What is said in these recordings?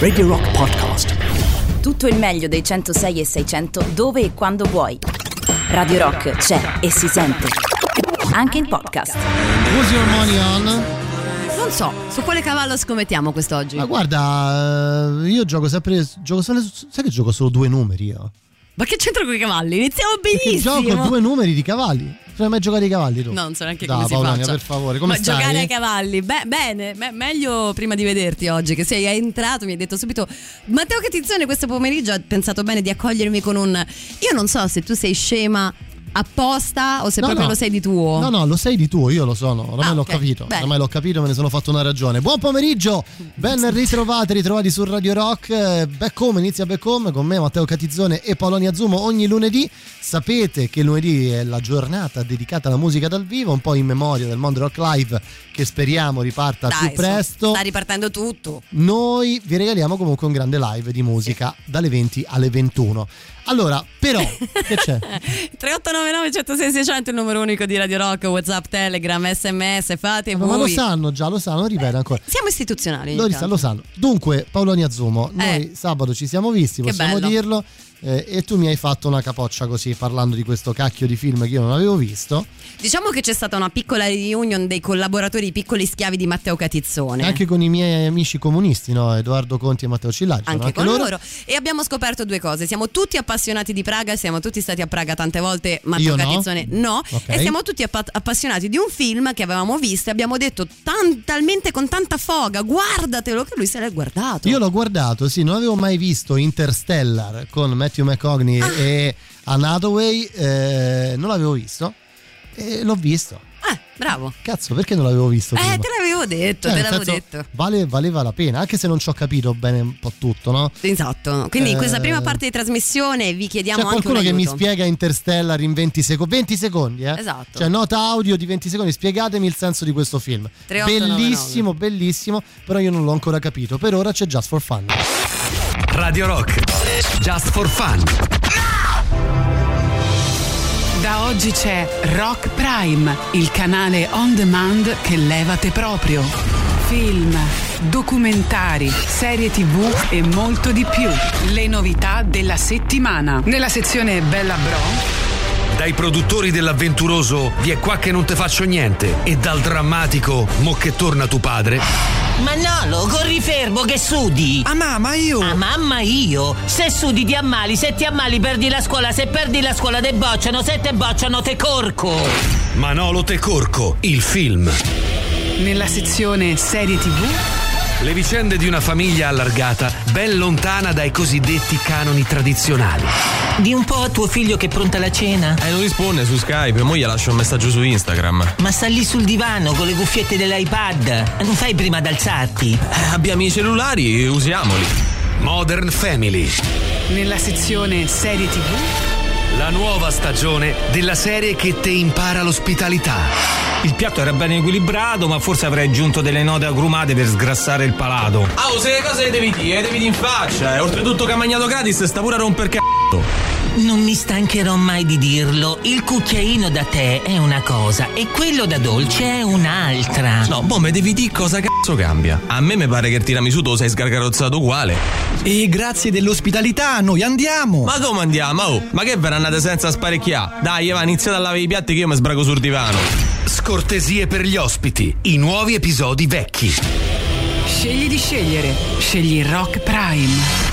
Radio Rock Podcast. Tutto il meglio dei 106 e 600 dove e quando vuoi. Radio Rock c'è e si sente. Anche in podcast. Who's your money on? Non so, su quale cavallo scommettiamo quest'oggi? Ma guarda, eh, io gioco sempre. Gioco solo, sai che gioco solo due numeri io? Ma che c'entra con i cavalli? Iniziamo Perché benissimo. gioco due numeri di cavalli. Non hai mai giocato ai cavalli tu? No, non so neanche Dai, come si Paolonia, faccia. per favore, come Ma stai? giocare ai cavalli, Beh, bene, me- meglio prima di vederti oggi, che sei entrato, mi hai detto subito Matteo Catizzone questo pomeriggio ha pensato bene di accogliermi con un Io non so se tu sei scema apposta o se No, proprio no. lo sei di tuo. No, no, lo sei di tuo, io lo sono, ormai Ah, l'ho ok, capito, bene. ormai l'ho capito, me ne sono fatto una ragione. Buon pomeriggio, ben ritrovati, ritrovati su Radio Rock, Eh, Back Home, inizia Back Home con me Matteo Catizzone e Polonia Zumo ogni lunedì. Sapete che lunedì è la giornata dedicata alla musica dal vivo, un po' in memoria del Mondo Rock Live che speriamo riparta Dai, più presto. sta ripartendo tutto. Noi vi regaliamo comunque un grande live di musica dalle 20 alle 21. Allora, però, che c'è? 3899 106 600 il numero unico di Radio Rock, Whatsapp, Telegram, SMS, fate Ma lo voi. sanno già, lo sanno, ripeto ancora. Siamo istituzionali. Lo, lo sanno. Dunque, Paolonia Zumo, noi Eh. sabato ci siamo visti, possiamo dirlo. Eh, e tu mi hai fatto una capoccia così parlando di questo cacchio di film che io non avevo visto. Diciamo che c'è stata una piccola reunion dei collaboratori, i piccoli schiavi di Matteo Catizzone. Anche con i miei amici comunisti, no? Edoardo Conti e Matteo Cillaggio. Anche no? con loro. E abbiamo scoperto due cose. Siamo tutti appassionati di Praga, siamo tutti stati a Praga tante volte, Matteo Io no. Catizzone no. Ok. E siamo tutti appa- appassionati di un film che avevamo visto e abbiamo detto tan- talmente con tanta foga, guardatelo che lui se l'è guardato. Io l'ho guardato, sì, non avevo mai visto Interstellar con Matthew McCogney Ah. e Anne Hathaway, eh, non l'avevo visto e l'ho visto. Eh, bravo. Cazzo, perché non l'avevo visto? Eh, prima? te l'avevo detto, Cioè, te l'avevo senso, detto. vale- valeva la pena, anche se non ci ho capito bene un po' tutto, no? Esatto. Quindi in questa Eh, prima parte di trasmissione vi chiediamo C'è anche qualcuno un che mi spiega Interstellar in 20 secondi. 20 secondi, eh? Esatto. Cioè, nota audio di 20 secondi. Spiegatemi il senso di questo film. 3899. Bellissimo, bellissimo. Però io non l'ho ancora capito. Per ora c'è Just for Fun. Radio Rock. Just for fun. Da oggi c'è Rock Prime, il canale on demand che levate proprio. Film, documentari, serie tv e molto di più. Le novità della settimana. Nella sezione Bella Bro Dai produttori dell'avventuroso Vi è qua che non te faccio niente e dal drammatico Mo che torna tu padre Manolo, corri fermo che sudi! Ah mamma io! Ah mamma io! Se sudi ti ammali, se ti ammali perdi la scuola, se perdi la scuola te bocciano, se te bocciano te corco! Manolo Te Corco, il film. nella sezione serie tv Le vicende di una famiglia allargata ben lontana dai cosiddetti canoni tradizionali. Di un po' a tuo figlio che è pronta la cena? Eh, non risponde su Skype, mo gli lascio un messaggio su Instagram. Ma sta lì sul divano con le cuffiette dell'iPad. Non fai prima ad alzarti? Eh, abbiamo i cellulari, usiamoli. Modern Family, nella sezione serie tv la nuova stagione della serie che te impara l'ospitalità. Il piatto era ben equilibrato, ma forse avrei aggiunto delle note agrumate per sgrassare il palato. Ah, oh, se le cose le devi dire, le devi dire in faccia. E oltretutto che ha mangiato gratis sta pure a romper c***o. Non mi stancherò mai di dirlo. Il cucchiaino da tè è una cosa e quello da dolce è un'altra. No, boh, me devi dire cosa cazzo cambia. A me mi pare che il tiramisù lo sei sgargarozzato uguale. E grazie dell'ospitalità, noi andiamo! Ma come andiamo? Oh, ma che ve ne andate senza sparecchiare? Dai, Eva, iniziate a lavare i piatti che io mi sbrago sul divano. Scortesie per gli ospiti, i nuovi episodi vecchi. Scegli di scegliere. Scegli Rock Prime.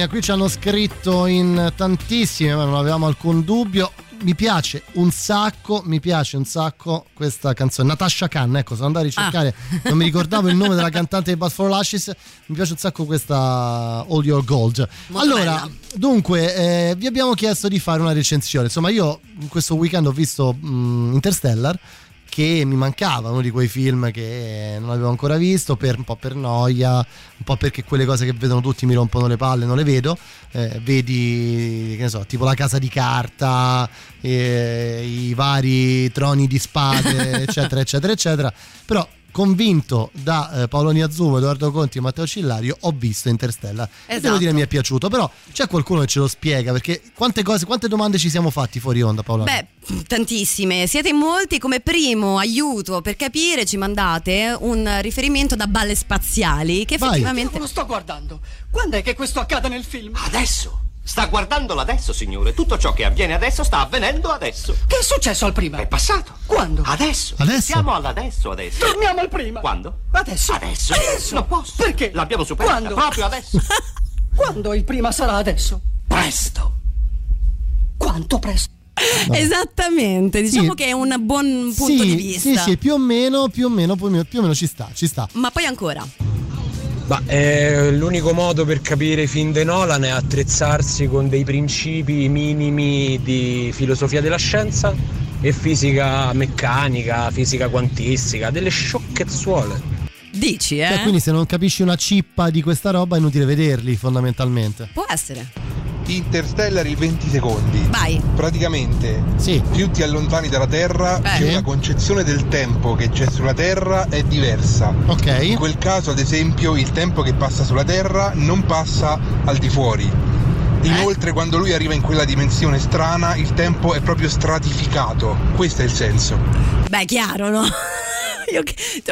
Paolonia, qui ci hanno scritto in tantissime, ma non avevamo alcun dubbio. Mi piace un sacco, mi piace un sacco questa canzone. Natasha Khan, ecco, sono andato a ricercare, non mi ricordavo il nome della cantante di Bad for Lashes. Mi piace un sacco questa All Your Gold. Molto allora, bella. dunque, eh, vi abbiamo chiesto di fare una recensione. Insomma, io in questo weekend ho visto mm, Interstellar che mi mancava, uno di quei film che non avevo ancora visto, per, un po' per noia, un po' perché quelle cose che vedono tutti mi rompono le palle, non le vedo. Eh, vedi, che ne so, tipo la casa di carta, eh, i vari troni di spade, eccetera, eccetera, eccetera. Però convinto da eh, Paolo Niazzumo, Edoardo Conti e Matteo Cillario ho visto Interstellar e devo Esatto. dire mi è piaciuto però c'è qualcuno che ce lo spiega perché quante cose quante domande ci siamo fatti fuori onda Paolo Beh, tantissime. Siete in molti. Come primo aiuto per capire, ci mandate un riferimento da balle spaziali che Vai. effettivamente. Lo sto guardando. Quando è che questo accade nel film? Adesso! Sta guardandolo adesso, signore. Tutto ciò che avviene adesso sta avvenendo adesso. Che è successo al prima? È passato. Quando? Adesso. Adesso? Siamo all'adesso adesso. Torniamo al prima. Quando? Adesso. Adesso. Adesso. Non posso. Perché? L'abbiamo superata Quando? proprio adesso. Quando il prima sarà adesso? Presto. Quanto presto? Esattamente, diciamo Sì. che è un buon punto sì, di vista. sì sì più o meno più o meno più o meno, più o meno ci sta ci sta Ma poi ancora. Ma eh, l'unico modo per capire i film di Nolan è attrezzarsi con dei principi minimi di filosofia della scienza e fisica meccanica, fisica quantistica, delle sciocchezzuole. Dici, eh? Cioè, quindi se non capisci una cippa di questa roba è inutile vederli fondamentalmente Può essere. Interstellar il 20 secondi. Vai. Praticamente sì. più ti allontani dalla Terra, Eh. più la concezione del tempo che c'è sulla Terra è diversa. Ok. In quel caso, ad esempio, il tempo che passa sulla Terra non passa al di fuori. Inoltre, quando lui arriva in quella dimensione strana, il tempo è proprio stratificato. Questo è il senso. Beh, chiaro, no? Io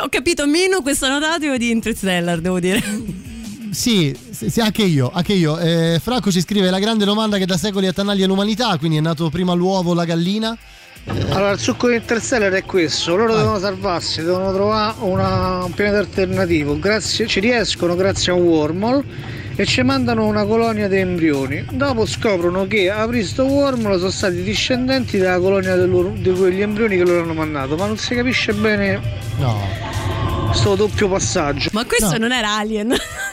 ho capito meno questo notativo di Interstellar, devo dire. Sì, sì, sì, anche io, anche io. Eh, Franco ci scrive la grande domanda che da secoli attanaglia l'umanità, quindi è nato prima l'uovo o la gallina? Allora, il succo di Interstellar è questo: loro devono salvarsi, devono trovare una- un pianeta alternativo. Grazie, ci riescono grazie a un wormhole e ci mandano una colonia di embrioni. Dopo scoprono che a aprire sto wormhole sono stati discendenti della colonia di quegli embrioni che loro hanno mandato, ma non si capisce bene No. sto doppio passaggio. Ma questo No. non era Alien.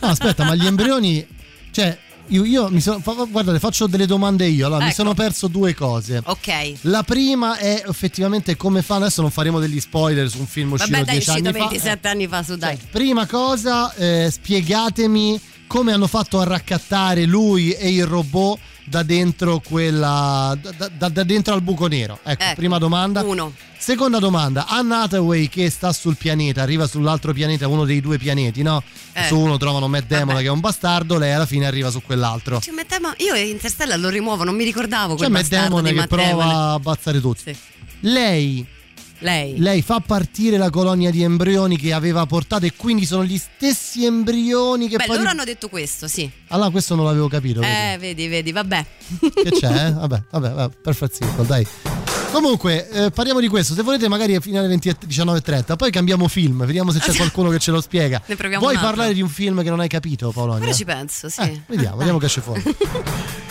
No, aspetta, ma gli embrioni. Cioè, io, io mi sono. fa- Guardate, faccio delle domande io. Allora, mi Ecco. sono perso due cose. ok. La prima è effettivamente come fanno. Adesso non faremo degli spoiler su un film uscito Vabbè, dai, è dieci anni uscito fa. 27 anni fa, su dai. Prima cosa, eh, spiegatemi come hanno fatto a raccattare lui e il robot da dentro quella. da, da- da dentro al buco nero. Ecco, Ecco, prima domanda. Uno. Seconda domanda, Anna Hathaway che sta sul pianeta, arriva sull'altro pianeta, uno dei due pianeti, no? Eh. Su uno trovano Matt Damon Vabbè. che è un bastardo, lei alla fine arriva su quell'altro. Cioè, Matt Damon- io Interstellar lo rimuovo, non mi ricordavo quel Matt bastardo Damon che Matt prova Damon. a ammazzare tutti. Sì. Lei, Lei. lei fa partire la colonia di embrioni che aveva portato e quindi sono gli stessi embrioni che Beh, poi... loro hanno detto questo, sì. Allora questo non l'avevo capito. vedi? Eh, vedi, vedi, vabbè. Che c'è? eh? Vabbè, vabbè, vabbè, circle, dai. Comunque, eh, parliamo di questo. Se volete, magari a fine alle 20 e 19.30. Poi cambiamo film. Vediamo se c'è qualcuno che ce lo spiega. Ne proviamo Vuoi parlare di un film che non hai capito, Paolonia? Ora ci penso, sì. Eh, vediamo, vediamo che esce fuori.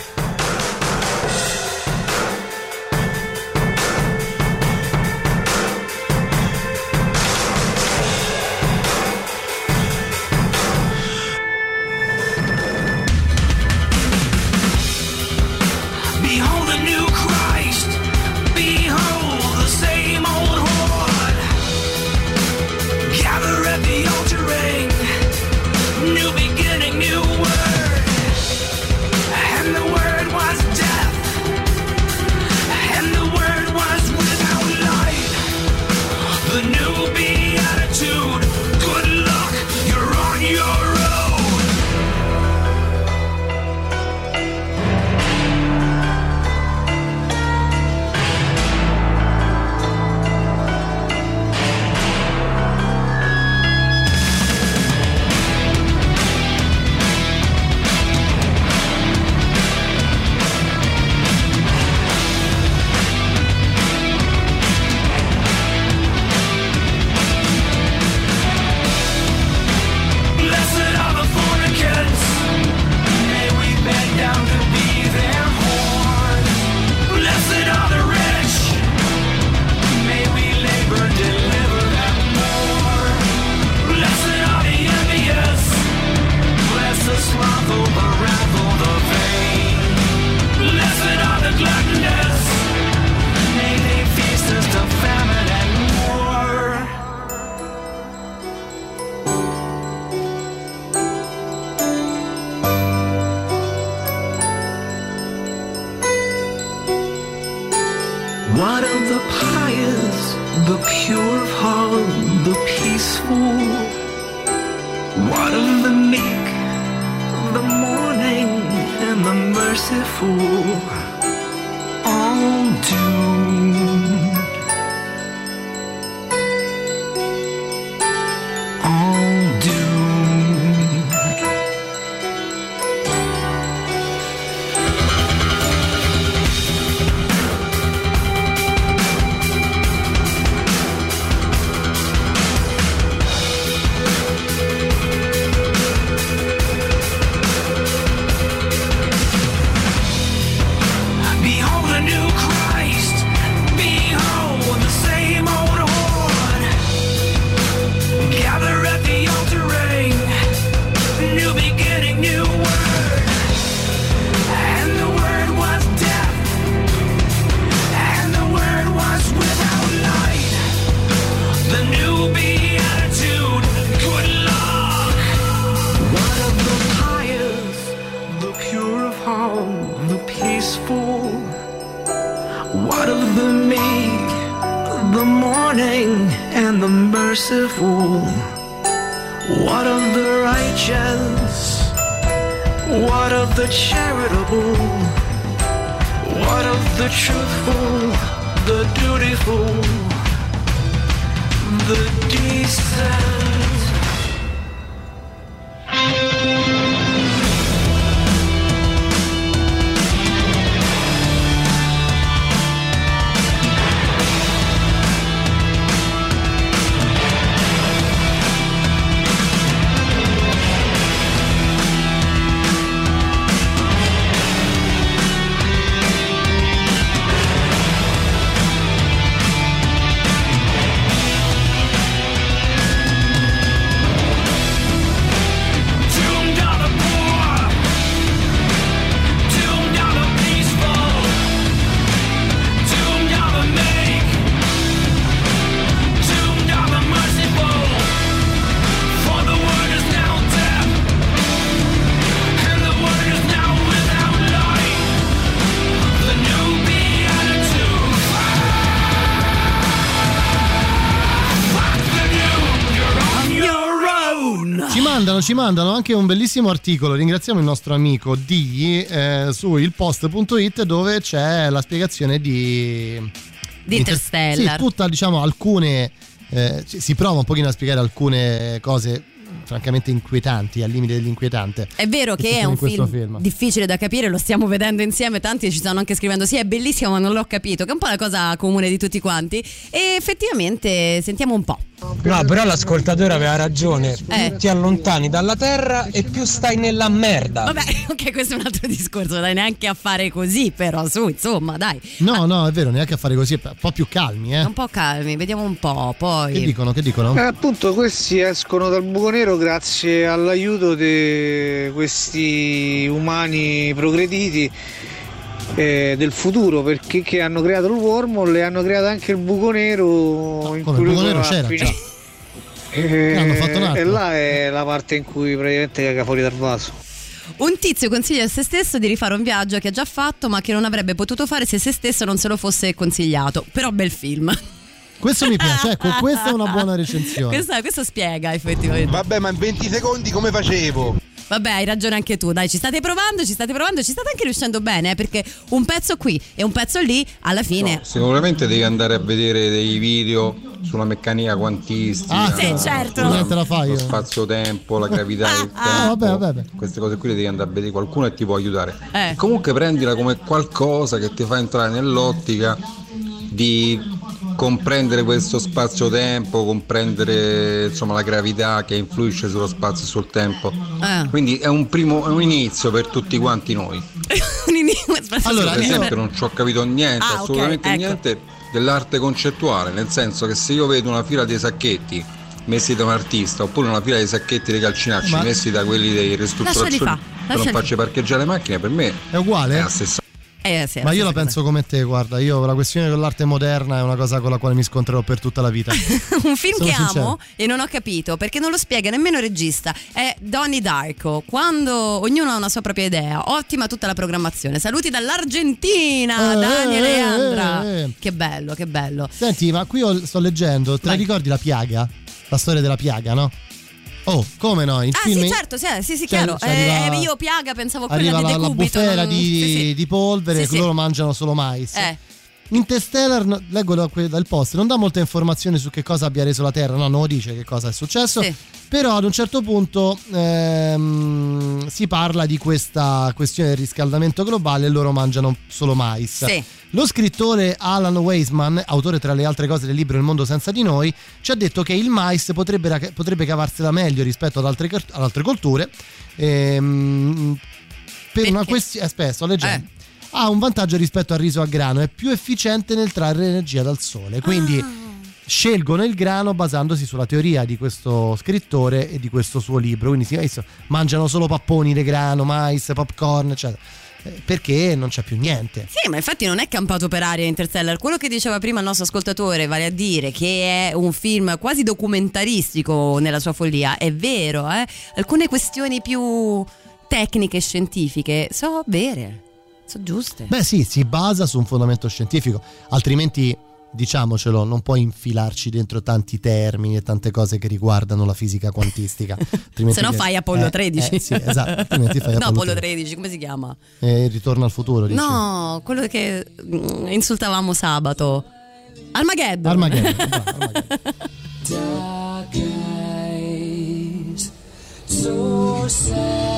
Ci mandano, anche un bellissimo articolo. Ringraziamo il nostro amico D eh, su ilpost.it dove c'è la spiegazione di. Di Interstellar. Sì, tutta, diciamo, alcune. eh, si prova un pochino a spiegare alcune cose francamente inquietanti, al limite dell'inquietante. È vero Che è un film, film. difficile da capire, lo stiamo vedendo insieme, tanti ci stanno anche scrivendo sì è bellissimo ma non l'ho capito, che è un po' la cosa comune di tutti quanti e effettivamente sentiamo un po'. No, però l'ascoltatore aveva ragione. Eh. Più ti allontani dalla terra e più stai nella merda. Vabbè, ok, questo è un altro discorso, dai neanche a fare così però su, insomma, dai, No, no, è vero, neanche a fare così, un po' più calmi, eh. un po' calmi, vediamo un po', poi... Che dicono? Che dicono? Eh, appunto questi escono dal buco nero grazie all'aiuto di questi umani progrediti eh, del futuro perché che hanno creato il wormhole e hanno creato anche il buco nero in come, cui il buco nero c'era già. Eh, altro. e là è la parte in cui praticamente caga fuori dal vaso Un tizio consiglia a se stesso di rifare un viaggio che ha già fatto ma che non avrebbe potuto fare se se stesso non se lo fosse consigliato, però bel film. Questo mi piace, ecco, questa è una buona recensione. Questo, questo spiega effettivamente. Vabbè, ma in 20 secondi come facevo? Vabbè, hai ragione anche tu. Dai, ci state provando, ci state provando, ci state anche riuscendo bene, eh, perché un pezzo qui e un pezzo lì, alla fine. Sicuramente devi andare a vedere dei video sulla meccanica quantistica, Ah, sì, certo. sulla- Niente la fai, lo io. spazio-tempo, la gravità del tempo. Ah, vabbè, vabbè, vabbè. Queste cose qui le devi andare a vedere qualcuno e ti può aiutare. Eh. Comunque prendila come qualcosa che ti fa entrare nell'ottica di comprendere questo spazio-tempo, comprendere insomma la gravità che influisce sullo spazio e sul tempo. Eh. Quindi è un primo è un inizio per tutti quanti noi. Allora, per io- esempio non ci ho capito niente, Ah, assolutamente ecco. niente dell'arte concettuale, nel senso che se io vedo una fila dei sacchetti messi da un artista oppure una fila dei sacchetti dei calcinacci Ma- messi da quelli dei fa, per non farci parcheggiare le macchine, per me È uguale? è la stessa Eh, sì, Ma io la penso come te, guarda, io la questione con l'arte moderna è una cosa con la quale mi scontrerò per tutta la vita. un film Sono che sincero. amo e non ho capito perché non lo spiega nemmeno il regista è Donnie Darko quando ognuno ha una sua propria idea ottima tutta la programmazione saluti dall'Argentina Eh, Daniele eh, e Andra eh, eh. che bello che bello Senti, ma qui ho- sto leggendo, te la ricordi la piaga? La storia della piaga, no? Oh, come no? Il ah film sì certo sì, sì, sì chiaro arriva- Eh, io piaga pensavo quella di la, De la Cubito bufera non- di, sì, sì. di polvere Sì, sì. loro mangiano solo mais. Eh. Interstellar, leggo da dal post, non dà molte informazioni su che cosa abbia reso la Terra, no, non lo dice che cosa è successo, Sì. però ad un certo punto ehm, si parla di questa questione del riscaldamento globale e loro mangiano solo mais. Sì. Lo scrittore Alan Weisman, autore tra le altre cose del libro Il mondo senza di noi, ci ha detto che il mais potrebbe, potrebbe cavarsela meglio rispetto ad altre, ad altre colture. ehm, per una questione, aspetta, sto leggendo. Ha un vantaggio rispetto al riso a grano, è più efficiente nel trarre energia dal sole. Quindi scelgono il grano basandosi sulla teoria di questo scrittore e di questo suo libro. Quindi si visto, mangiano solo papponi di grano, mais, popcorn, eccetera. Eh, Perché non c'è più niente. Sì, ma infatti non è campato per aria Interstellar. Quello che diceva prima il nostro ascoltatore, vale a dire che è un film quasi documentaristico nella sua follia, è vero, eh? Alcune questioni più tecniche e scientifiche so vere, so giuste. Beh sì, si basa su un fondamento scientifico, altrimenti diciamocelo, non puoi infilarci dentro tanti termini e tante cose che riguardano la fisica quantistica. Altrimenti Se no fai Apollo eh, 13. eh, sì, esatto, no, Apollo Apollo 13. 13, come si chiama? Eh, il ritorno al futuro, dici? No, quello che mm, insultavamo sabato. Armageddon. Armageddon, Dark eyes, so sad.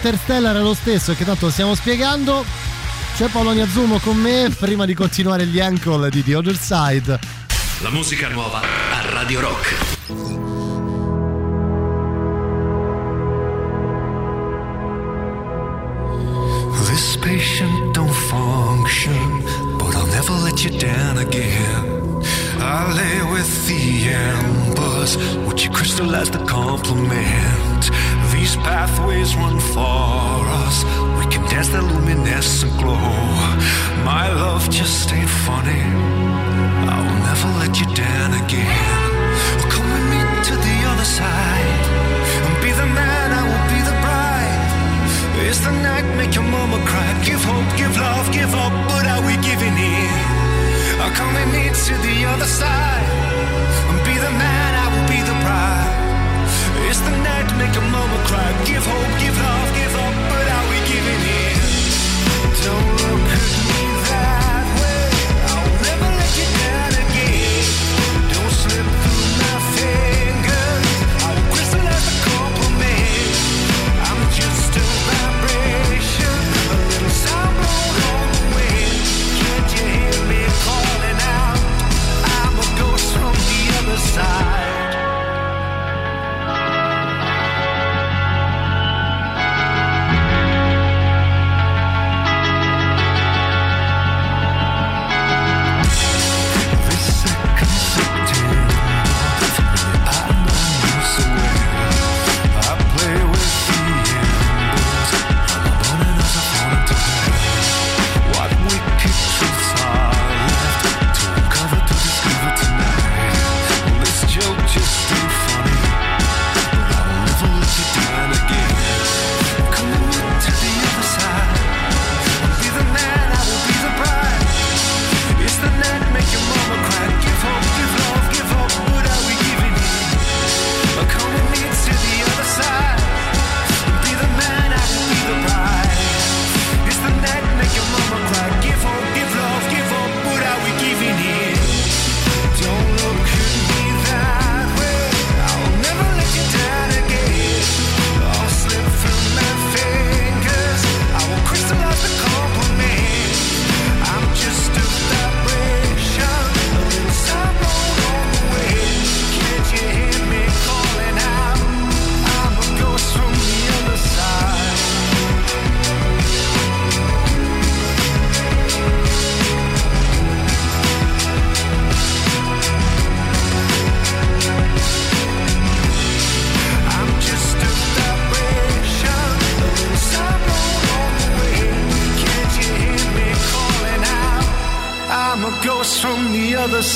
Interstellar è lo stesso, che tanto stiamo spiegando. C'è Polonia Zumo con me prima di continuare gli ankle di The Other Side. La musica nuova a Radio Rock.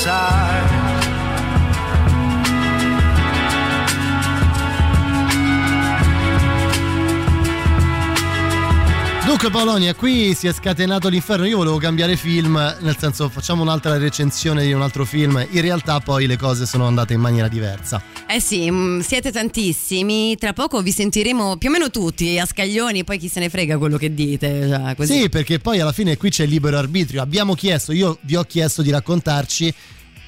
Side. Polonia, qui si è scatenato l'inferno. Io volevo cambiare film, nel senso facciamo un'altra recensione di un altro film. In realtà poi le cose sono andate in maniera diversa. Eh sì, mm, siete tantissimi. Tra poco vi sentiremo più o meno tutti a scaglioni, poi chi se ne frega quello che dite. cioè, così. Sì, perché poi alla fine qui c'è il libero arbitrio. Abbiamo chiesto, io vi ho chiesto di raccontarci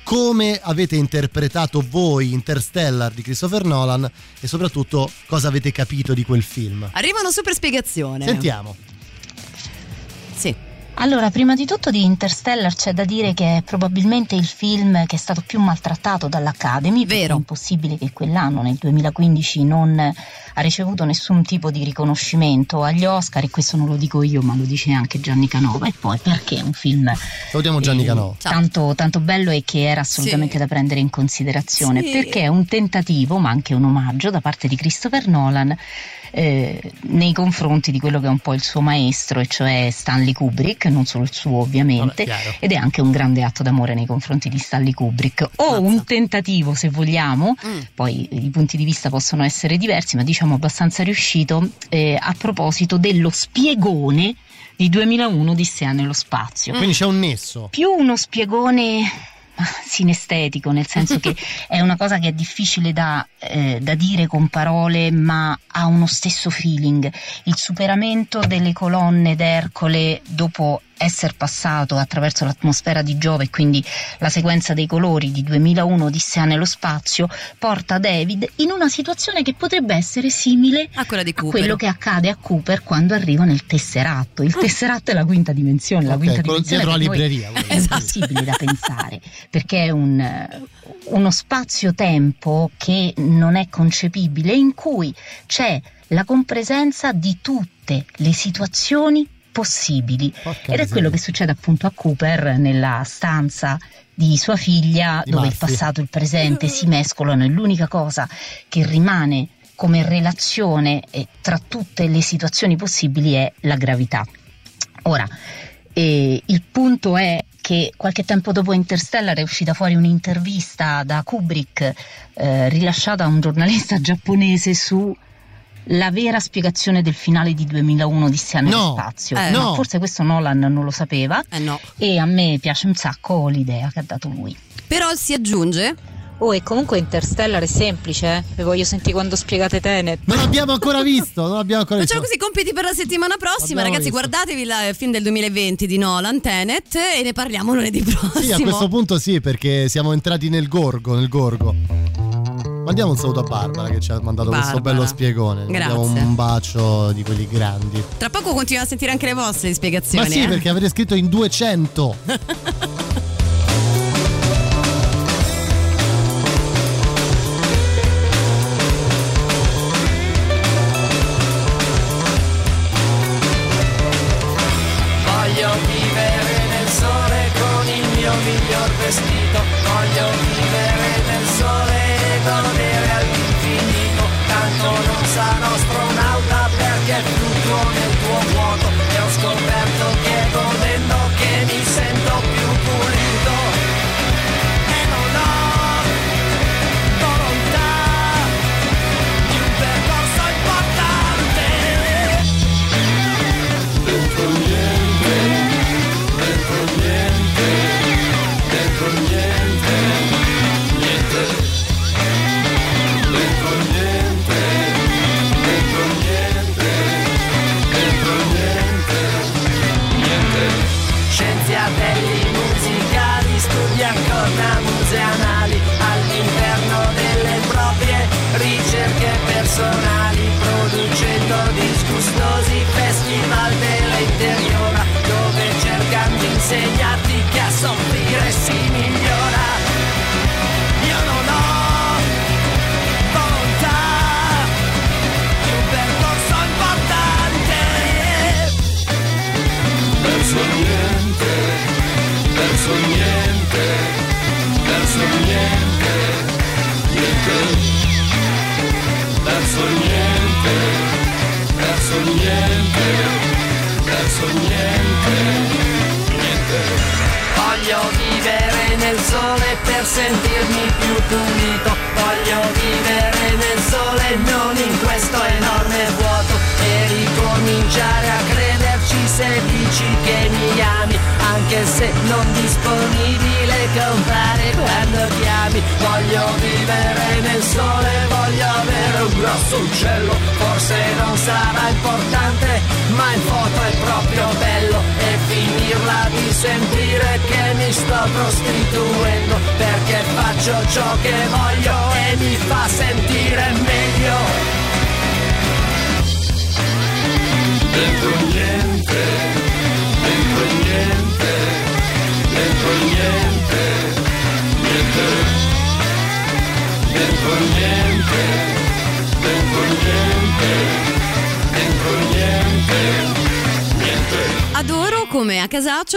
come avete interpretato voi Interstellar di Christopher Nolan e soprattutto cosa avete capito di quel film. Arriva una super spiegazione. Sentiamo. Allora, prima di tutto di Interstellar c'è da dire che è probabilmente il film che è stato più maltrattato dall'Academy. Vero. È impossibile che quell'anno, nel 2015, non ha ricevuto nessun tipo di riconoscimento agli Oscar e questo non lo dico io, ma lo dice anche Gianni Canova. E poi perché è un film Salutiamo Gianni eh, Canova. tanto, tanto bello e che era assolutamente Sì. da prendere in considerazione? Sì. Perché è un tentativo, ma anche un omaggio da parte di Christopher Nolan eh, nei confronti di quello che è un po' il suo maestro, e cioè Stanley Kubrick, non solo il suo ovviamente, Vabbè, ed è anche un grande atto d'amore nei confronti di Stanley Kubrick. O un tentativo, se vogliamo, Mm. poi i punti di vista possono essere diversi, ma diciamo abbastanza riuscito, eh, a proposito dello spiegone di 2001 Odissea nello spazio. Quindi c'è un nesso. Più uno spiegone sinestetico, nel senso che è una cosa che è difficile da, eh, da dire con parole, ma ha uno stesso feeling. Il superamento delle colonne d'Ercole dopo essere passato attraverso l'atmosfera di Giove e quindi la sequenza dei colori di 2001 Odissea nello spazio porta David in una situazione che potrebbe essere simile a quella di a Cooper. quello che accade a Cooper quando arriva nel tesseratto. Il tesseratto è la quinta dimensione, la Ok, quinta dimensione dietro la libreria, è impossibile da pensare perché è un, uno spazio-tempo che non è concepibile in cui c'è la compresenza di tutte le situazioni possibili ed è quello che succede appunto a Cooper nella stanza di sua figlia Di dove il Murphy. passato e il presente si mescolano e l'unica cosa che rimane come relazione eh, tra tutte le situazioni possibili è la gravità. Ora, eh, il punto è che qualche tempo dopo Interstellar è uscita fuori un'intervista da Kubrick eh, rilasciata a un giornalista giapponese su la vera spiegazione del finale di 2001 di Sia nello No, spazio. eh, Ma no. Forse questo Nolan non lo sapeva no. e a me piace un sacco l'idea che ha dato lui. Però si aggiunge Oh, e comunque Interstellar è semplice, eh? Vi voglio sentire quando spiegate Tenet. Non l'abbiamo ancora visto, non l'abbiamo ancora Facciamo visto. così, compiti per la settimana prossima. Abbiamo Ragazzi, visto. guardatevi la- il film del 2020 di Nolan, Tenet, e ne parliamo lunedì prossimo. Sì, a questo punto sì, perché siamo entrati nel gorgo, nel gorgo. Mandiamo un saluto a Barbara che ci ha mandato questo Barbara. bello spiegone. Grazie. un bacio di quelli grandi. Tra poco continuiamo a sentire anche le vostre spiegazioni. Ma sì, eh. perché avete scritto in 200.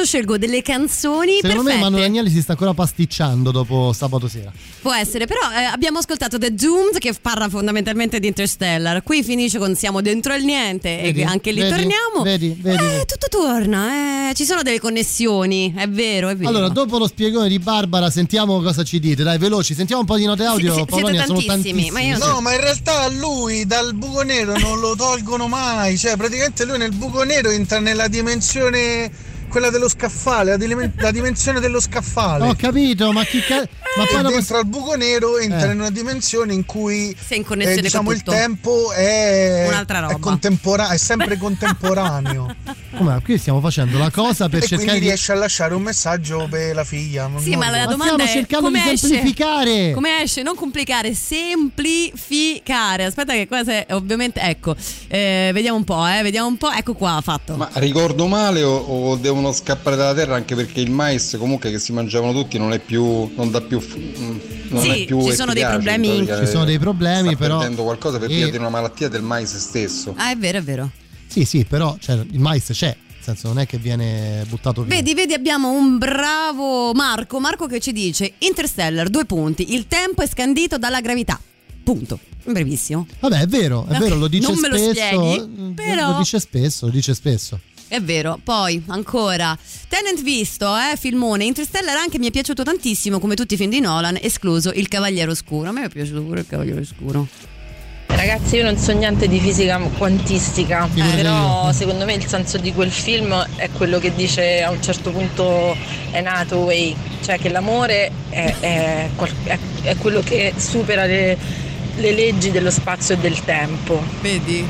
scelgo delle canzoni Secondo me perfette. Manuel Agnelli si sta ancora pasticciando dopo sabato sera. Può essere, però eh, abbiamo ascoltato The Doomed che parla fondamentalmente di Interstellar. Qui finisce con Siamo dentro il niente Vedi? e anche lì Vedi? torniamo. Vedi, vedi. Eh, tutto torna, eh. ci sono delle connessioni, è vero, è vero. Allora, dopo lo spiegone di Barbara, sentiamo cosa ci dite. Dai, veloci, sentiamo un po' di note audio. Sì, Polonia, siete sono tantissimi, tantissimi. ma io- No, ma in realtà lui dal buco nero non lo tolgono mai. Cioè, praticamente lui nel buco nero entra nella dimensione quella dello scaffale, la, dimen- la dimensione dello scaffale. Ho capito, ma chi ca- ma poi dentro al buco nero entra Eh. in una dimensione in cui Sei in connessione eh, diciamo con il tutto. tempo è, Un'altra roba. è, contempora- è sempre contemporaneo Come, qui stiamo facendo la cosa per e cercare quindi di riesce a lasciare un messaggio per la figlia. non- Sì, non- ma la Ma domanda stiamo è cercando come di esce? semplificare. Come esce? Non complicare, semplificare. Aspetta che qua se, ovviamente ecco, eh, vediamo un po', eh, vediamo un po'. Ecco qua, fatto. Ma ricordo male o, o devono scappare dalla terra anche perché il mais comunque che si mangiavano tutti non è più non dà più mm, non Sì, è più ci sono dei problemi. Ci sono dei problemi, sta però- perdendo qualcosa per e- via di una malattia del mais stesso. Ah, è vero, è vero. Sì, sì, però cioè, il mais c'è, nel senso non è che viene buttato via. Vedi, vedi, abbiamo un bravo Marco. Marco che ci dice: Interstellar, due punti. Il tempo è scandito dalla gravità. Punto. Brevissimo. Vabbè, è vero, è No, vero, lo dice non me lo spesso. spieghi, però- Lo dice spesso, lo dice spesso. È vero, poi ancora Tenant visto, eh, filmone Interstellar anche mi è piaciuto tantissimo come tutti i film di Nolan, escluso Il Cavaliere Oscuro. A me è piaciuto pure Il Cavaliere Oscuro. Ragazzi, io non so niente di fisica quantistica, Figurati però secondo me il senso di quel film è quello che dice a un certo punto Anne Hathaway, cioè che l'amore è, è è- è quello che supera le, le leggi dello spazio e del tempo. Vedi?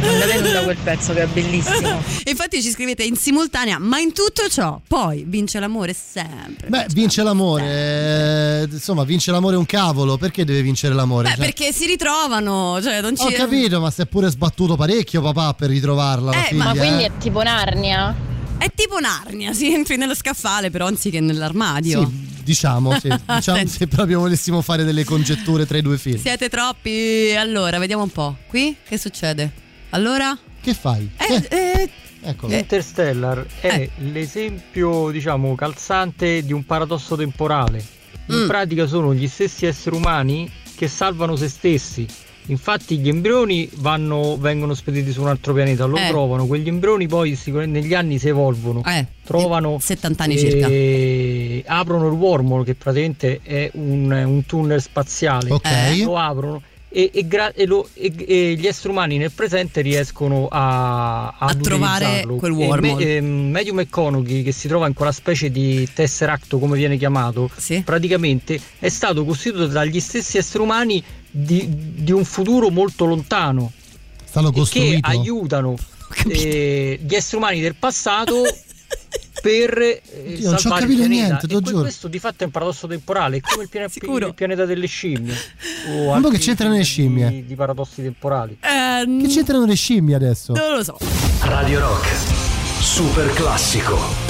Andate da quel pezzo che è bellissimo. E infatti ci scrivete in simultanea, ma in tutto ciò poi vince l'amore sempre. Beh, vince l'amore. eh, insomma, vince l'amore un cavolo. Perché deve vincere l'amore? Beh, Cioè, perché si ritrovano, cioè non ci Ho capito, ma si è pure sbattuto parecchio papà per ritrovarla. la Eh, ma figlia, quindi eh. è tipo Narnia? È tipo Narnia, si entri nello scaffale, però anziché nell'armadio. Sì, diciamo, sì. diciamo se proprio volessimo fare delle congetture tra i due film. Siete troppi. Allora, vediamo un po'. Qui che succede? Allora? Che fai? Eh, eh, Eccolo. Interstellar è l'esempio, diciamo, calzante di un paradosso temporale. In Mm. pratica sono gli stessi esseri umani che salvano se stessi. Infatti gli embrioni vanno- vengono spediti su un altro pianeta, lo Eh. trovano, quegli embrioni poi negli anni si evolvono, trovano 70 anni circa. e aprono il wormhole che praticamente è un, un tunnel spaziale. Ok. Lo aprono e, e gra- e lo- e- e gli esseri umani nel presente riescono a, A ad trovare quel E wormhole. Me- ehm, Matthew McConaughey che si trova in quella specie di Tesseract come viene chiamato praticamente è stato costituito dagli stessi esseri umani di, di un futuro molto lontano. Stanno e che aiutano eh, gli esseri umani del passato per eh, Oddio, non ci ho salvare il capito pianeta. niente, e que- giuro. questo di fatto è un paradosso temporale è come il, piane- il pianeta delle scimmie o Ma che c'entrano le scimmie? di, di paradossi temporali Che c'entrano le scimmie adesso? Non lo so. Radio Rock, super classico.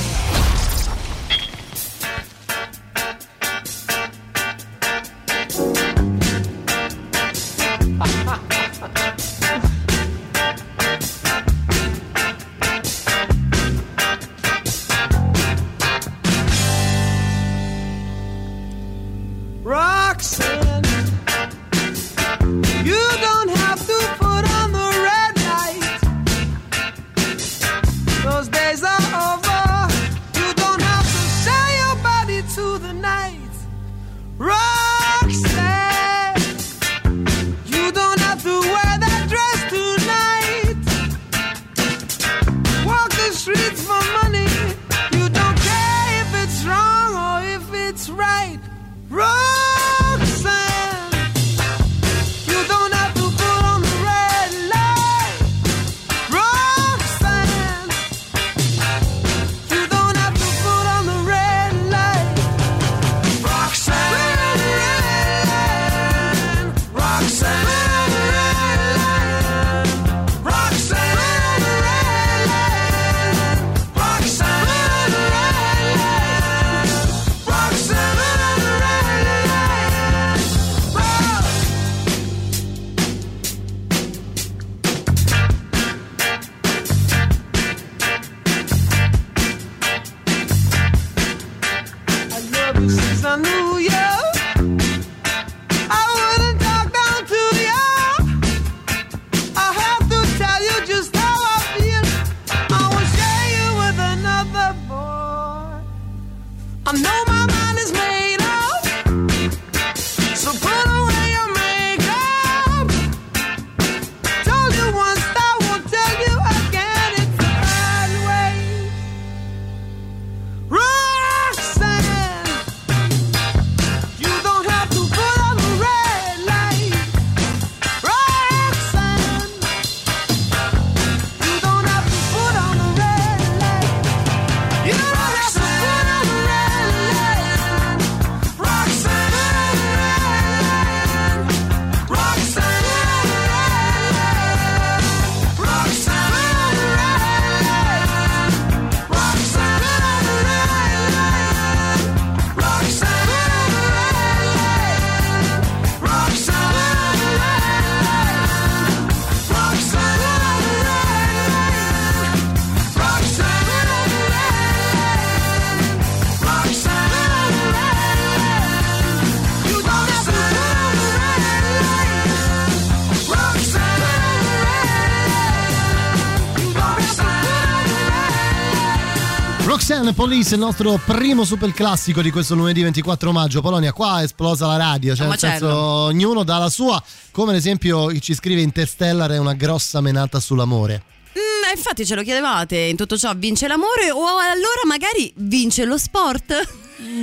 Police, il nostro primo super classico di questo lunedì 24 maggio. Polonia, qua è esplosa la radio, cioè Un nel senso macello. ognuno dà la sua, come ad esempio ci scrive Interstellar è una grossa menata sull'amore. Mm, infatti ce lo chiedevate, in tutto ciò vince l'amore o allora magari vince lo sport?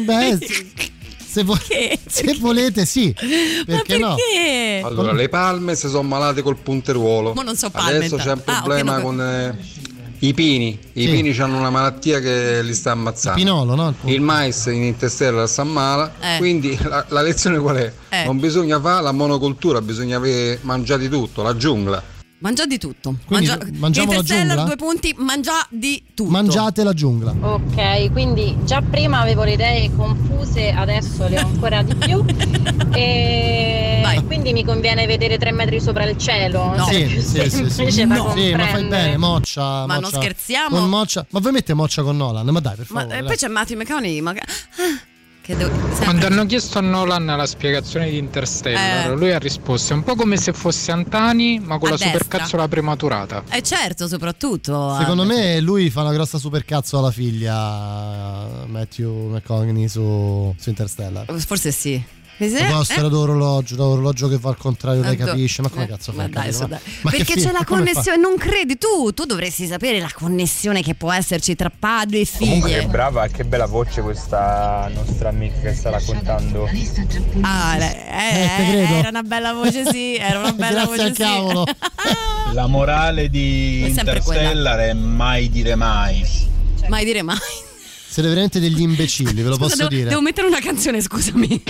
Beh, se, se vo- se volete sì, perché, no? Perché? Allora, le palme si sono malate col punteruolo. Ma non so palme, Adesso c'è un intanto. Ah, ok, problema no, con eh, i pini. I Sì. pini hanno una malattia che li sta ammazzando. Pinolo, no? Il mais in Interstellar sta male, Eh. quindi la, la lezione qual è? Eh. Non bisogna fare la monocultura, bisogna avere mangiati tutto, la giungla. Mangia di tutto. Quindi mangiamo la giungla? due punti, mangia di tutto. Mangiate la giungla. Ok, quindi già prima avevo le idee confuse, adesso le ho ancora di più. E quindi mi conviene vedere tre metri sopra il cielo. No. Sì, sì, sì, sì. Sì, ma fai bene, moccia. Ma non moccia. scherziamo? Con moccia. Ma voi mette moccia con Nolan? Ma dai, per Ma favore. e poi c'è Matthew McConaughey. Ma... Che devo... Quando hanno chiesto a Nolan la spiegazione di Interstellar, Eh. lui ha risposto: è un po' come se fosse Antani, ma con A la destra. supercazzola prematurata. Eh certo, soprattutto. Secondo ah, me lui fa una grossa supercazzo alla figlia Matthew McConaughey su, su Interstellar. Forse sì. A proposito Eh? d'orologio, l'orologio che va al contrario, lei capisce. Ma come eh, cazzo ma fa? dai, Ma- dai. ma Perché c'è la connessione, non credi tu? Tu dovresti sapere la connessione che può esserci tra padre e Comunque che brava, che bella voce questa nostra amica che sta raccontando. Ah, eh, eh, era una bella voce, sì. Era una bella voce, al sì. cavolo. La morale di. Interstellar è mai dire mai. Mai dire mai. Siete veramente degli imbecilli, ve lo Scusa, posso devo, dire. devo mettere una canzone, scusami.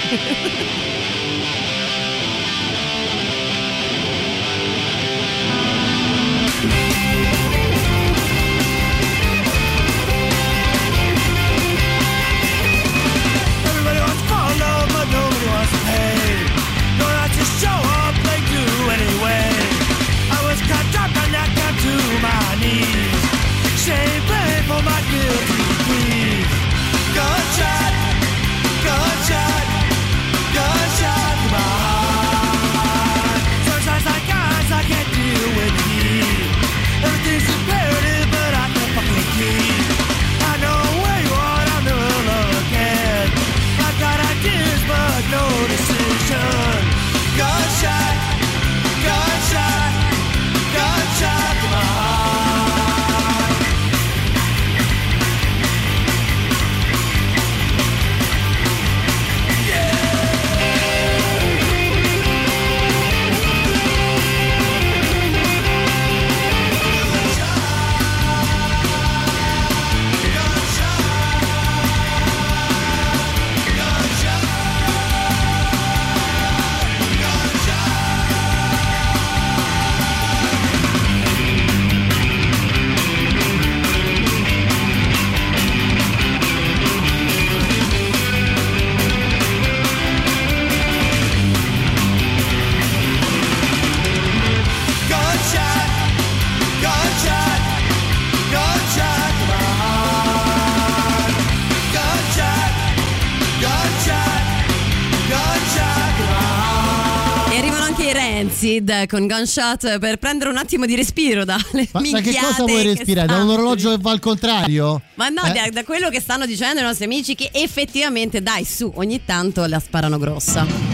I Rancid con Gunshot per prendere un attimo di respiro dalle Ma minchiate che cosa vuoi respirare? Da un orologio che va al contrario? Ma no, Eh? da, da quello che stanno dicendo i nostri amici che effettivamente, dai, su, ogni tanto la sparano grossa.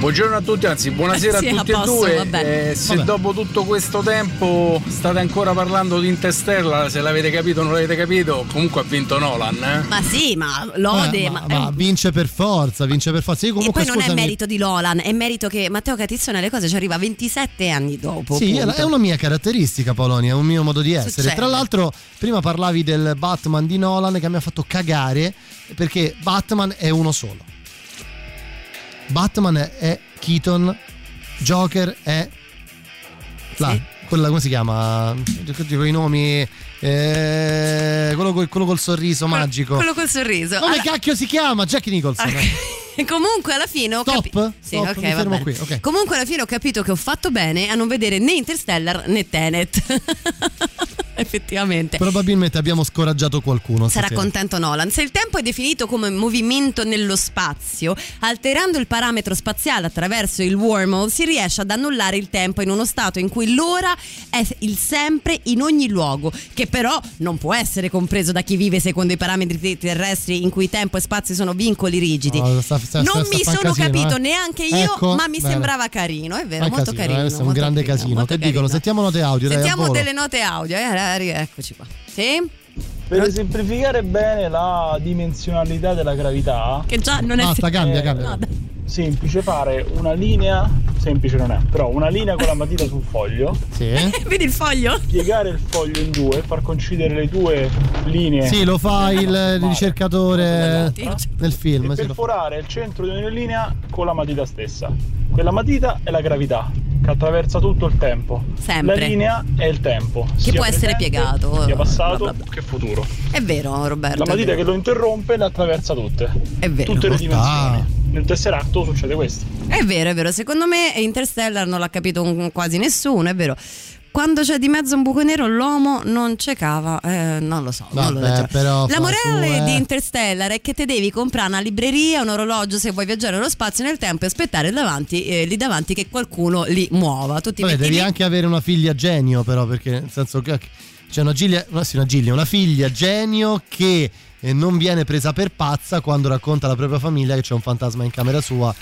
Buongiorno a tutti, anzi buonasera Sì, a tutti a posto, e due. Eh, se Vabbè. dopo tutto questo tempo state ancora parlando di Interstellar, se l'avete capito o non l'avete capito, comunque ha vinto Nolan. Eh? Ma sì, ma lode, Eh, ma, ma, ma vince per forza, vince per forza. Io E comunque poi non è scusami, merito di Lolan, è merito che Matteo Catizzone alle cose ci arriva 27 anni dopo. Sì, punto. è una mia caratteristica, Polonia, è un mio modo di essere. Succede. Tra l'altro, prima parlavi del Batman di Nolan che mi ha fatto cagare perché Batman è uno solo. Batman è, Keaton, Joker è. Là, quella come si chiama? Dico i nomi. eh, quello, col, quello col sorriso magico. Quello col sorriso. Come Allora- cacchio si chiama? Jack Nicholson. Comunque alla fine ho capito. Sì, qui, ok. Comunque alla fine ho capito che ho fatto bene a non vedere né Interstellar né Tenet. effettivamente. Probabilmente abbiamo scoraggiato qualcuno. Sarà stasera. contento Nolan. Se il tempo è definito come movimento nello spazio, alterando il parametro spaziale attraverso il wormhole, si riesce ad annullare il tempo in uno stato in cui l'ora è il sempre in ogni luogo, che però non può essere compreso da chi vive secondo i parametri terrestri in cui tempo e spazio sono vincoli rigidi. No, sta- sta- non sta- mi sono casino, capito eh. neanche io, Ecco, ma mi bene. sembrava carino, è vero, È molto casino, carino. eh, è un grande carino, casino. Che dicono? Sentiamo note audio. dai, Sentiamo volo. delle note audio, eh, eccoci qua. Sì? Per esemplificare bene la dimensionalità della gravità, Che già non è Basta, cambia, Eh, cambia. no, semplice fare una linea, semplice non è, però una linea con la matita sul foglio, Sì. Vedi il foglio? piegare il foglio in due, far coincidere le due linee. Sì, lo fa il ricercatore nel film. e sì, lo fa. perforare il centro di ogni linea con la matita stessa. Quella matita è la gravità che attraversa tutto il tempo. Sempre. La linea è il tempo. Che può essere piegato, Sia passato bla bla che futuro. È vero, Roberto. La matita che lo interrompe le attraversa tutte. È vero. Tutte le Ah. dimensioni. Nel tesseratto succede questo. È vero, è vero. Secondo me Interstellar non l'ha capito quasi nessuno, è vero. Quando c'è di mezzo un buco nero, l'uomo non cecava. Eh, non lo so. non lo Vabbè, però La morale eh. di Interstellar è che te devi comprare una libreria, un orologio se vuoi viaggiare nello spazio e nel tempo e aspettare davanti, eh, lì davanti che qualcuno li muova. Tu Vabbè, devi lì- anche avere una figlia genio, però, perché nel senso che c'è una giglia, no, sì, una giglia, una figlia genio che eh, non viene presa per pazza quando racconta alla propria famiglia che c'è un fantasma in camera sua.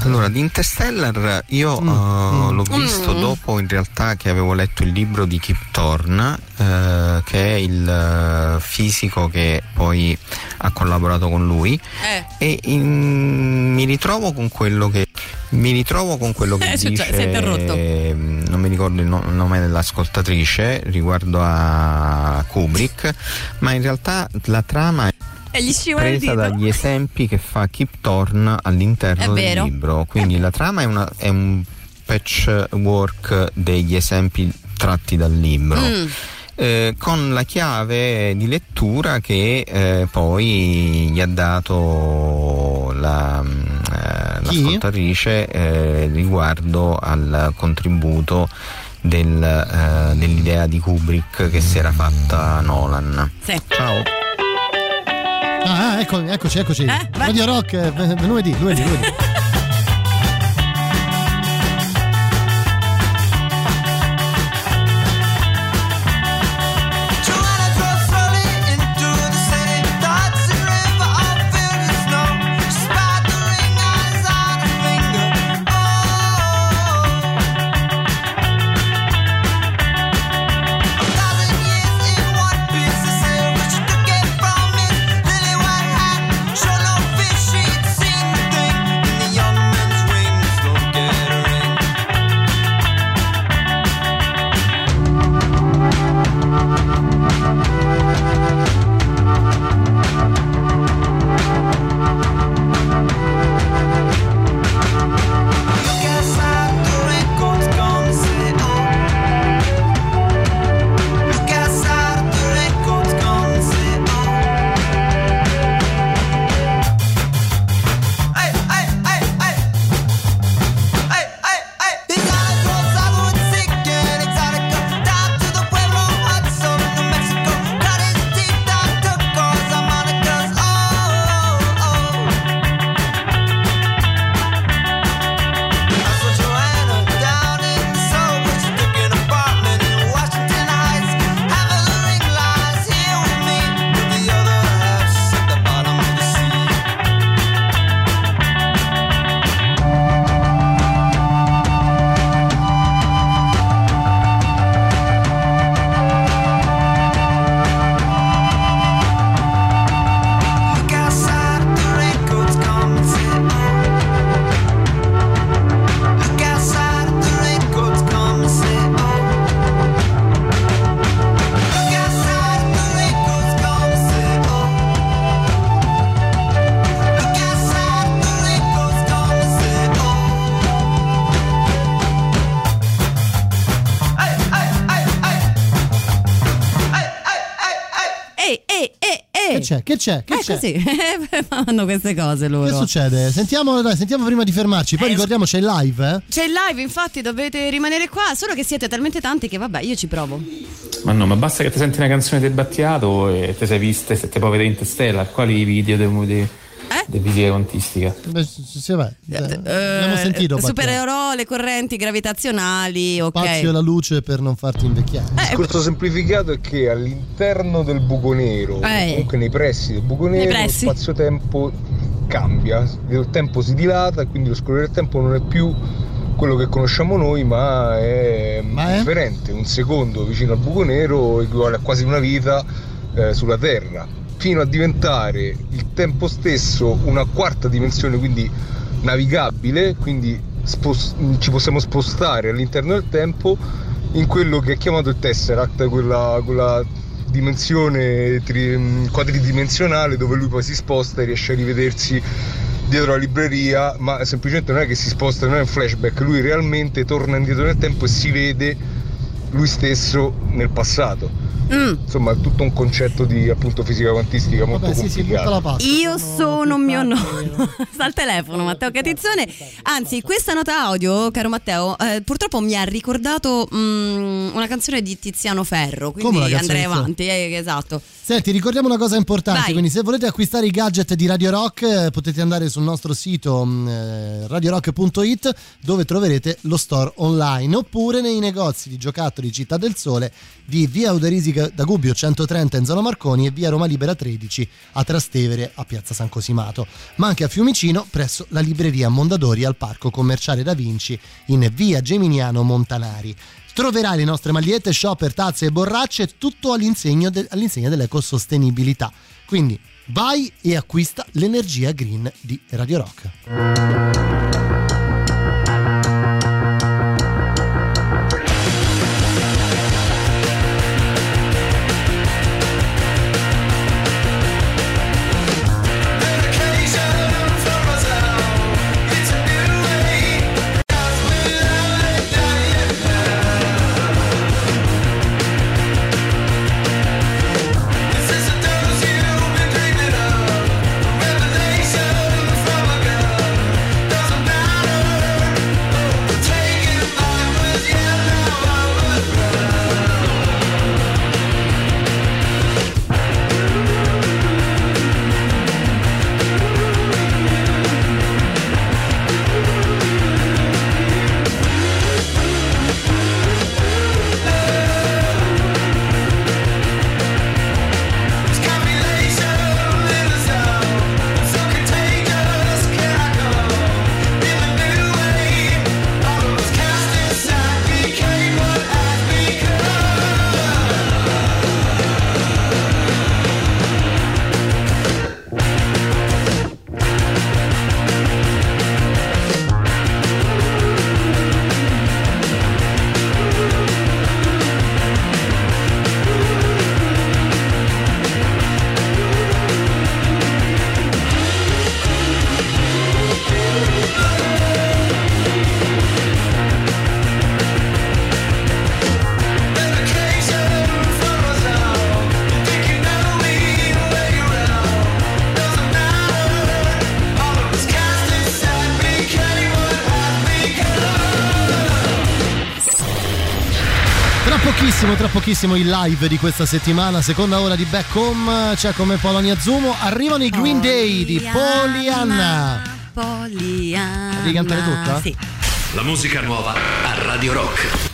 Allora, di Interstellar io Mm, mm. l'ho visto Mm. dopo in realtà che avevo letto il libro di Kip Thorne, eh, che è il eh, fisico che poi ha collaborato con lui. Eh. E in- mi ritrovo con quello che mi ritrovo con quello che Eh, cioè, dice si è interrotto. ehm, non mi ricordo il, no- il nome dell'ascoltatrice riguardo a Kubrick ma in realtà la trama è E gli scivola il presa dito. dagli esempi che fa Kip Thorne all'interno È del vero. libro quindi la trama è, una- è un patchwork degli esempi tratti dal libro Mm. eh, con la chiave di lettura che eh, poi gli ha dato la, mm, eh, l'ascoltatrice eh, riguardo al contributo del, eh, dell'idea di Kubrick che si era fatta Nolan. Sì. Ciao. Ah, ecco, eccoci, eccoci. Eh. Radio Rock, eh, lunedì, lunedì, Che c'è? Che è c'è? così, fanno queste cose loro. Che succede? Sentiamo, dai, sentiamo prima di fermarci. Poi Eh, ricordiamo c'è il live, eh? C'è il live, infatti dovete rimanere qua, solo che siete talmente tanti che vabbè, io ci provo. Ma no, ma basta che ti senti una canzone del Battiato e te sei viste, se ti puoi vedere Interstellar, quali video dei, dei, di fisica quantistica? Beh, sì, sì, vai. Eh, abbiamo sentito. Eh, supererò le correnti gravitazionali, ok. Spazio e la luce per non farti invecchiare. Eh, Il discorso semplificato è che all'interno del buco nero, Eh. comunque nei pressi del buco nero, lo spazio-tempo cambia, il tempo si dilata e quindi lo scorrere del tempo non è più quello che conosciamo noi, ma è, differente. Un secondo vicino al buco nero equivale a quasi una vita eh, sulla Terra, fino a diventare il tempo stesso una quarta dimensione, quindi navigabile, quindi spos- ci possiamo spostare all'interno del tempo in quello che è chiamato il Tesseract, quella, quella dimensione tri- quadridimensionale dove lui poi si sposta e riesce a rivedersi dietro la libreria, ma semplicemente non è che si sposta, non è un flashback, lui realmente torna indietro nel tempo e si vede lui stesso nel passato. Insomma, è tutto un concetto di appunto fisica quantistica molto Vabbè, sì, sì, butta complicato. la pasta. Io sono mio nonno. Sta al telefono Matteo Catizzone. Anzi, questa nota audio, caro Matteo, eh, purtroppo mi ha ricordato mm, una canzone di Tiziano Ferro. Come Quindi canzone andrei avanti. eh, esatto. Senti, ricordiamo una cosa importante, Vai. quindi se volete acquistare i gadget di Radio Rock eh, potete andare sul nostro sito mh, eh, radiorock.it dove troverete lo store online oppure nei negozi di giocattoli Città del Sole di via Uderisi da Gubbio 130 in zona Marconi e via Roma Libera 13 a Trastevere a Piazza San Cosimato, ma anche a Fiumicino presso la libreria Mondadori al Parco Commerciale Da Vinci in via Geminiano Montanari. Troverai le nostre magliette, shopper, tazze e borracce, tutto all'insegno de- all'insegna dell'ecosostenibilità. Quindi vai e acquista l'energia green di Radio Rock. Pochissimo il live di questa settimana, seconda ora di Back Home, c'è come Polonia Zumo, arrivano i Green Day di Polianna. Polianna. Devi cantare tutta? Sì. La musica nuova a Radio Rock.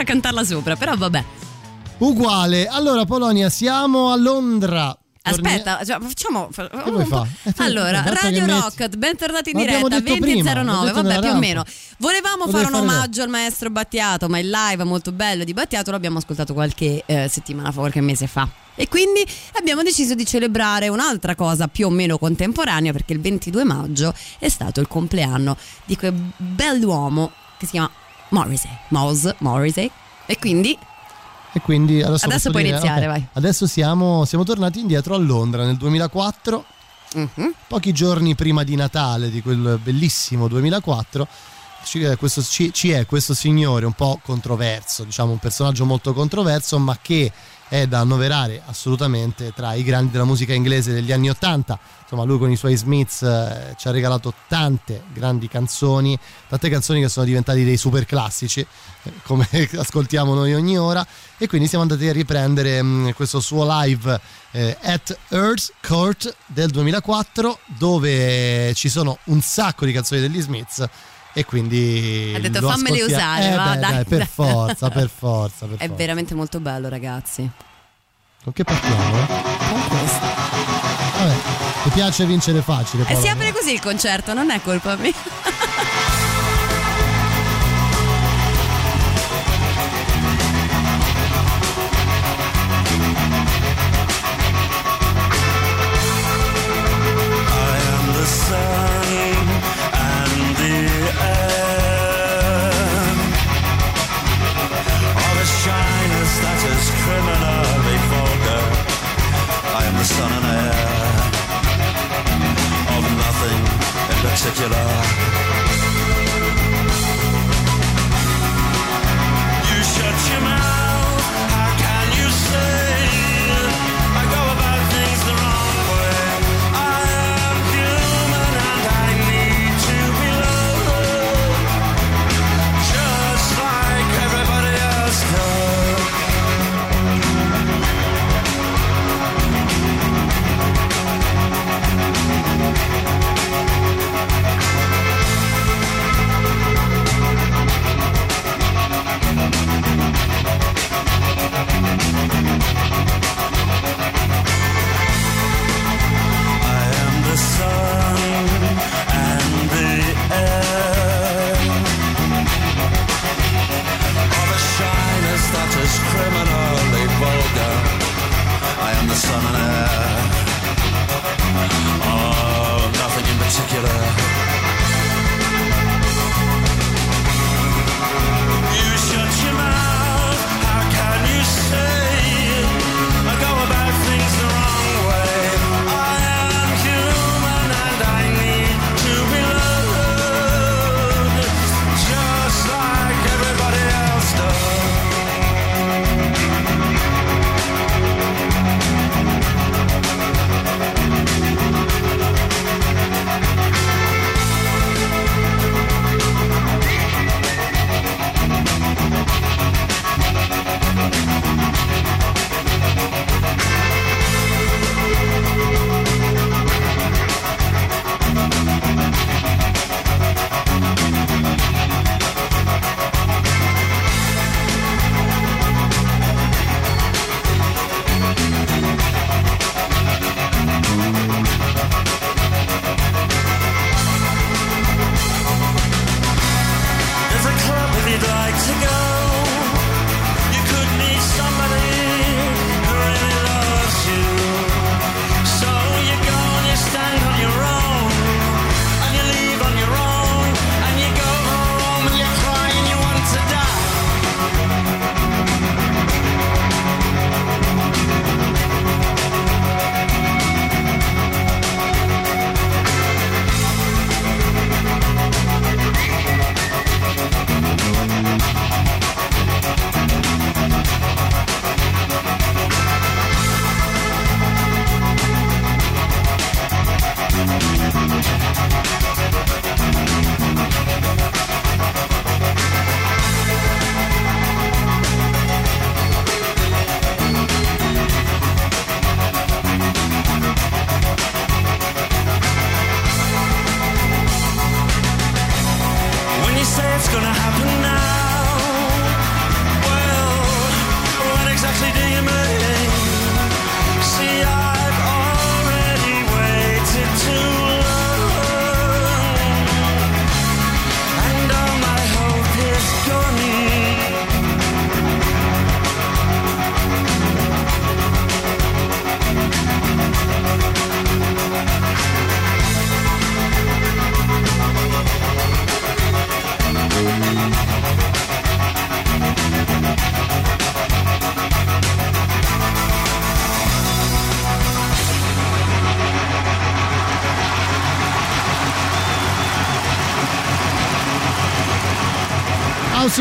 A cantarla sopra, però vabbè. Uguale. Allora, Polonia, siamo a Londra. Aspetta, cioè, facciamo. vuoi fa? Eh, Allora, Radio che metti- Rock, bentornati in diretta detto prima, 2009, l'ho detto vabbè, più o meno. Volevamo fare un omaggio al maestro Battiato, ma il live molto bello di Battiato l'abbiamo ascoltato qualche eh, settimana fa, qualche mese fa. E quindi abbiamo deciso di celebrare un'altra cosa più o meno contemporanea perché il 22 maggio è stato il compleanno di quel bell'uomo che si chiama Morrissey, Mouse Morrissey. E quindi E quindi adesso, Adesso puoi dire- iniziare, ok. vai. Adesso siamo, siamo tornati indietro a Londra nel 2004, Mhm. pochi giorni prima di Natale di quel bellissimo 2004. Ci è, questo, ci- ci è questo signore un po' controverso, diciamo un personaggio molto controverso, ma che è da annoverare assolutamente tra i grandi della musica inglese degli anni 80. Insomma, lui con i suoi Smiths eh, ci ha regalato tante grandi canzoni, tante canzoni che sono diventate dei super classici, eh, come ascoltiamo noi ogni ora. E quindi siamo andati a riprendere mh, questo suo live eh, at Earth Court del 2004, dove ci sono un sacco di canzoni degli Smiths. E quindi Ha detto, lo "Fammele ascoltia- usare, Eh, va, beh, dai, per dai." forza, per forza, per è forza. veramente molto bello, ragazzi. Con che partiamo? Con questo. Vabbè, mi piace vincere facile. E Paolo. si apre così il concerto, non è colpa mia.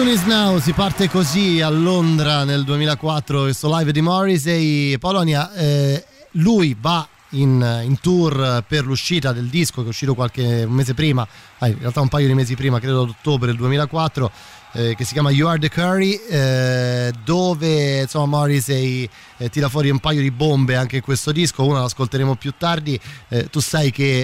Soon Is Now si parte così a Londra nel 2004 questo live di Morrissey Polonia eh, lui va in, in tour per l'uscita del disco che è uscito qualche mese prima ah, in realtà un paio di mesi prima credo ad ottobre del 2004 eh, che si chiama You Are The Curry eh, dove insomma Morrissey eh, tira fuori un paio di bombe anche in questo disco una l'ascolteremo più tardi. Eh, tu sai che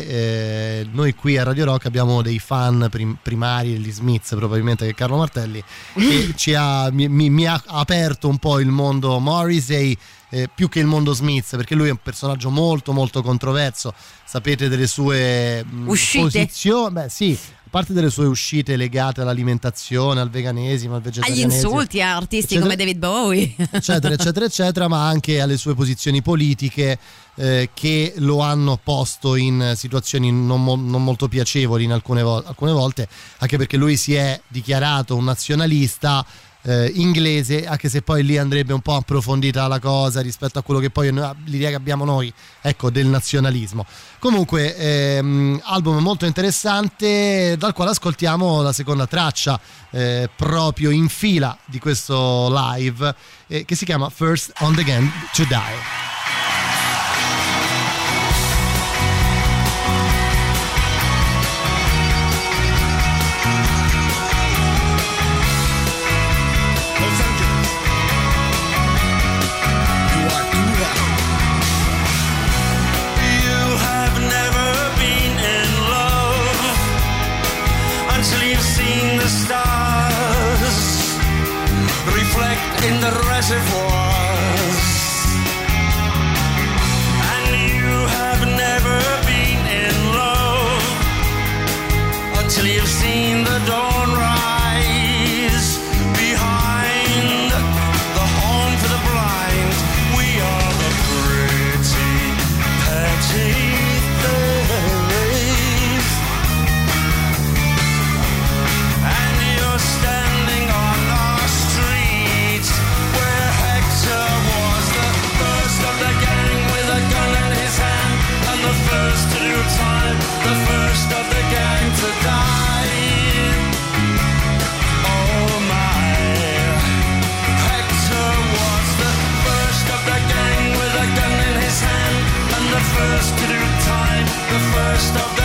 eh, noi qui a Radio Rock abbiamo dei fan prim- primari degli Smiths probabilmente che Carlo Martelli che ci ha, mi, mi- mi ha aperto un po' il mondo Morrissey eh, più che il mondo Smith perché lui è un personaggio molto molto controverso. Sapete delle sue mh, Uscite? posizioni? Beh sì parte delle sue uscite legate all'alimentazione al veganesimo al Agli vegetarianesimo insulti a artisti eccetera. come David Bowie. eccetera eccetera eccetera ma anche alle sue posizioni politiche eh, che lo hanno posto in situazioni non, mo- non molto piacevoli in alcune, vo- alcune volte anche perché lui si è dichiarato un nazionalista eh, inglese anche se poi lì andrebbe un po' approfondita la cosa rispetto a quello che poi l'idea che abbiamo noi ecco del nazionalismo. Comunque ehm, album molto interessante dal quale ascoltiamo la seconda traccia eh, proprio in fila di questo live eh, che si chiama First on the Gang to Die the first of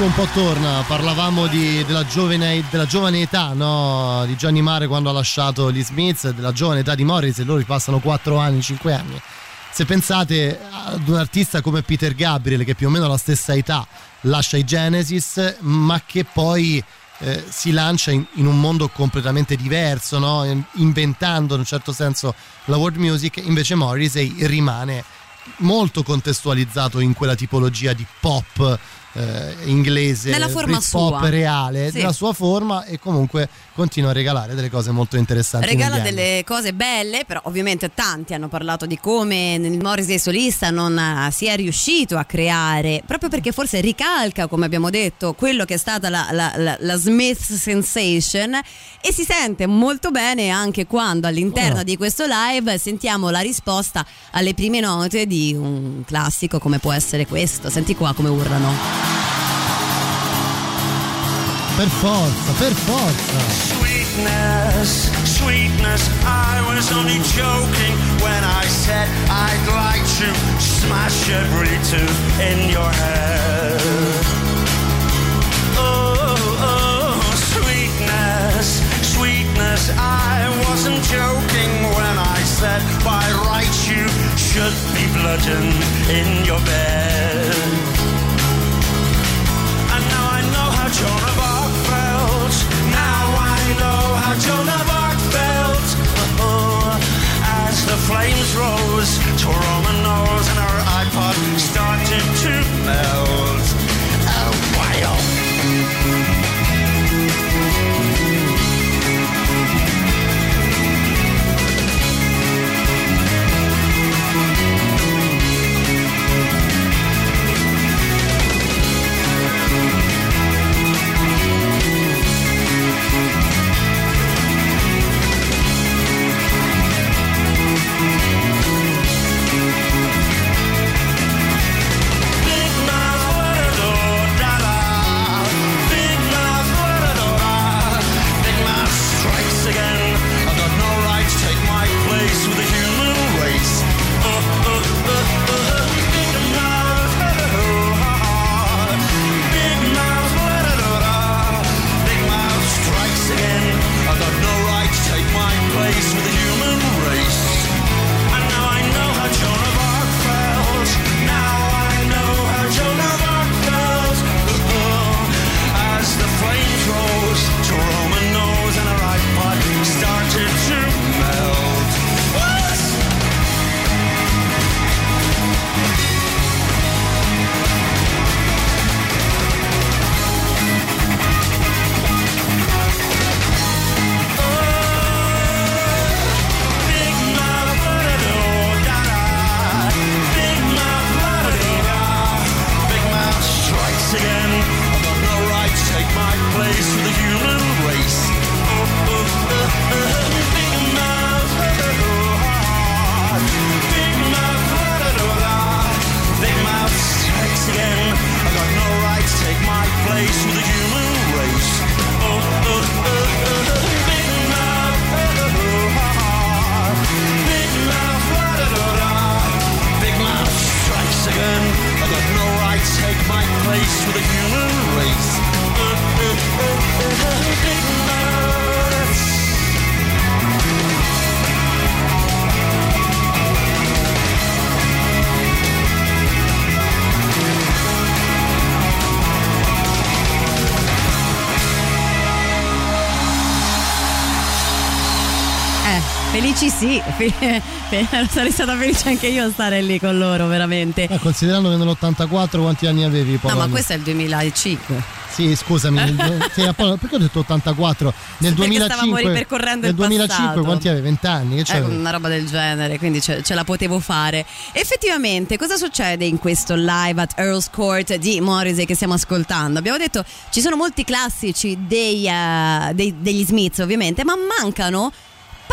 tutto un po' torna, parlavamo di- della, giovane, della giovane età no? di Gianni Mare quando ha lasciato gli Smiths, della giovane età di Morris e loro passano 4 anni, 5 anni. Se pensate ad un artista come Peter Gabriel che più o meno ha la stessa età lascia i Genesis ma che poi eh, si lancia in, in un mondo completamente diverso, no? In- inventando in un certo senso la world music, invece Morrissey rimane molto contestualizzato in quella tipologia di pop eh, inglese, Nella forma pop sua. reale, Sì. nella sua forma e comunque continua a regalare delle cose molto interessanti. Regala anni. delle cose belle, però ovviamente tanti hanno parlato di come il Morrissey solista non eh, sia riuscito a creare, proprio perché forse ricalca, come abbiamo detto, quello che è stata la, la- la- la Smith Sensation e si sente molto bene anche quando all'interno Oh. di questo live sentiamo la risposta alle prime note di un classico come può essere questo. Senti qua come urlano. Per forza, per forza. Sweetness, sweetness, I was only joking when I said I'd like to smash every tooth in your head. Oh, oh, sweetness, sweetness, I wasn't joking when I said by rights you should be bludgeoned in your bed. Felici sì, fe- sarei stata felice anche io a stare lì con loro, veramente. Eh, considerando che nell'84 quanti anni avevi? No, Polonia? ma questo è il 2005. Sì, scusami, nel- sì, perché ho detto 84? Nel Perché 2005, stavamo ripercorrendo nel il 2005 passato. quanti avevi? 20 anni? Che c'avevi? una roba del genere, quindi ce, ce la potevo fare. Effettivamente, cosa succede in questo live at Earl's Court di Morrissey che stiamo ascoltando? Abbiamo detto ci sono molti classici dei, eh, dei- degli Smiths, ovviamente, ma mancano.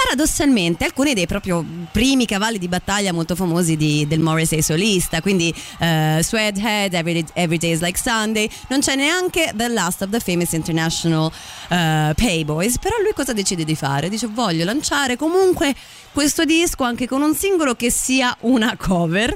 Paradossalmente, alcuni dei proprio primi cavalli di battaglia molto famosi di- del Morrissey solista, quindi eh, Sweathead, Every, Every Day is Like Sunday, non c'è neanche The Last of the Famous International eh, Payboys, però lui cosa decide di fare? Dice voglio lanciare comunque questo disco anche con un singolo che sia una cover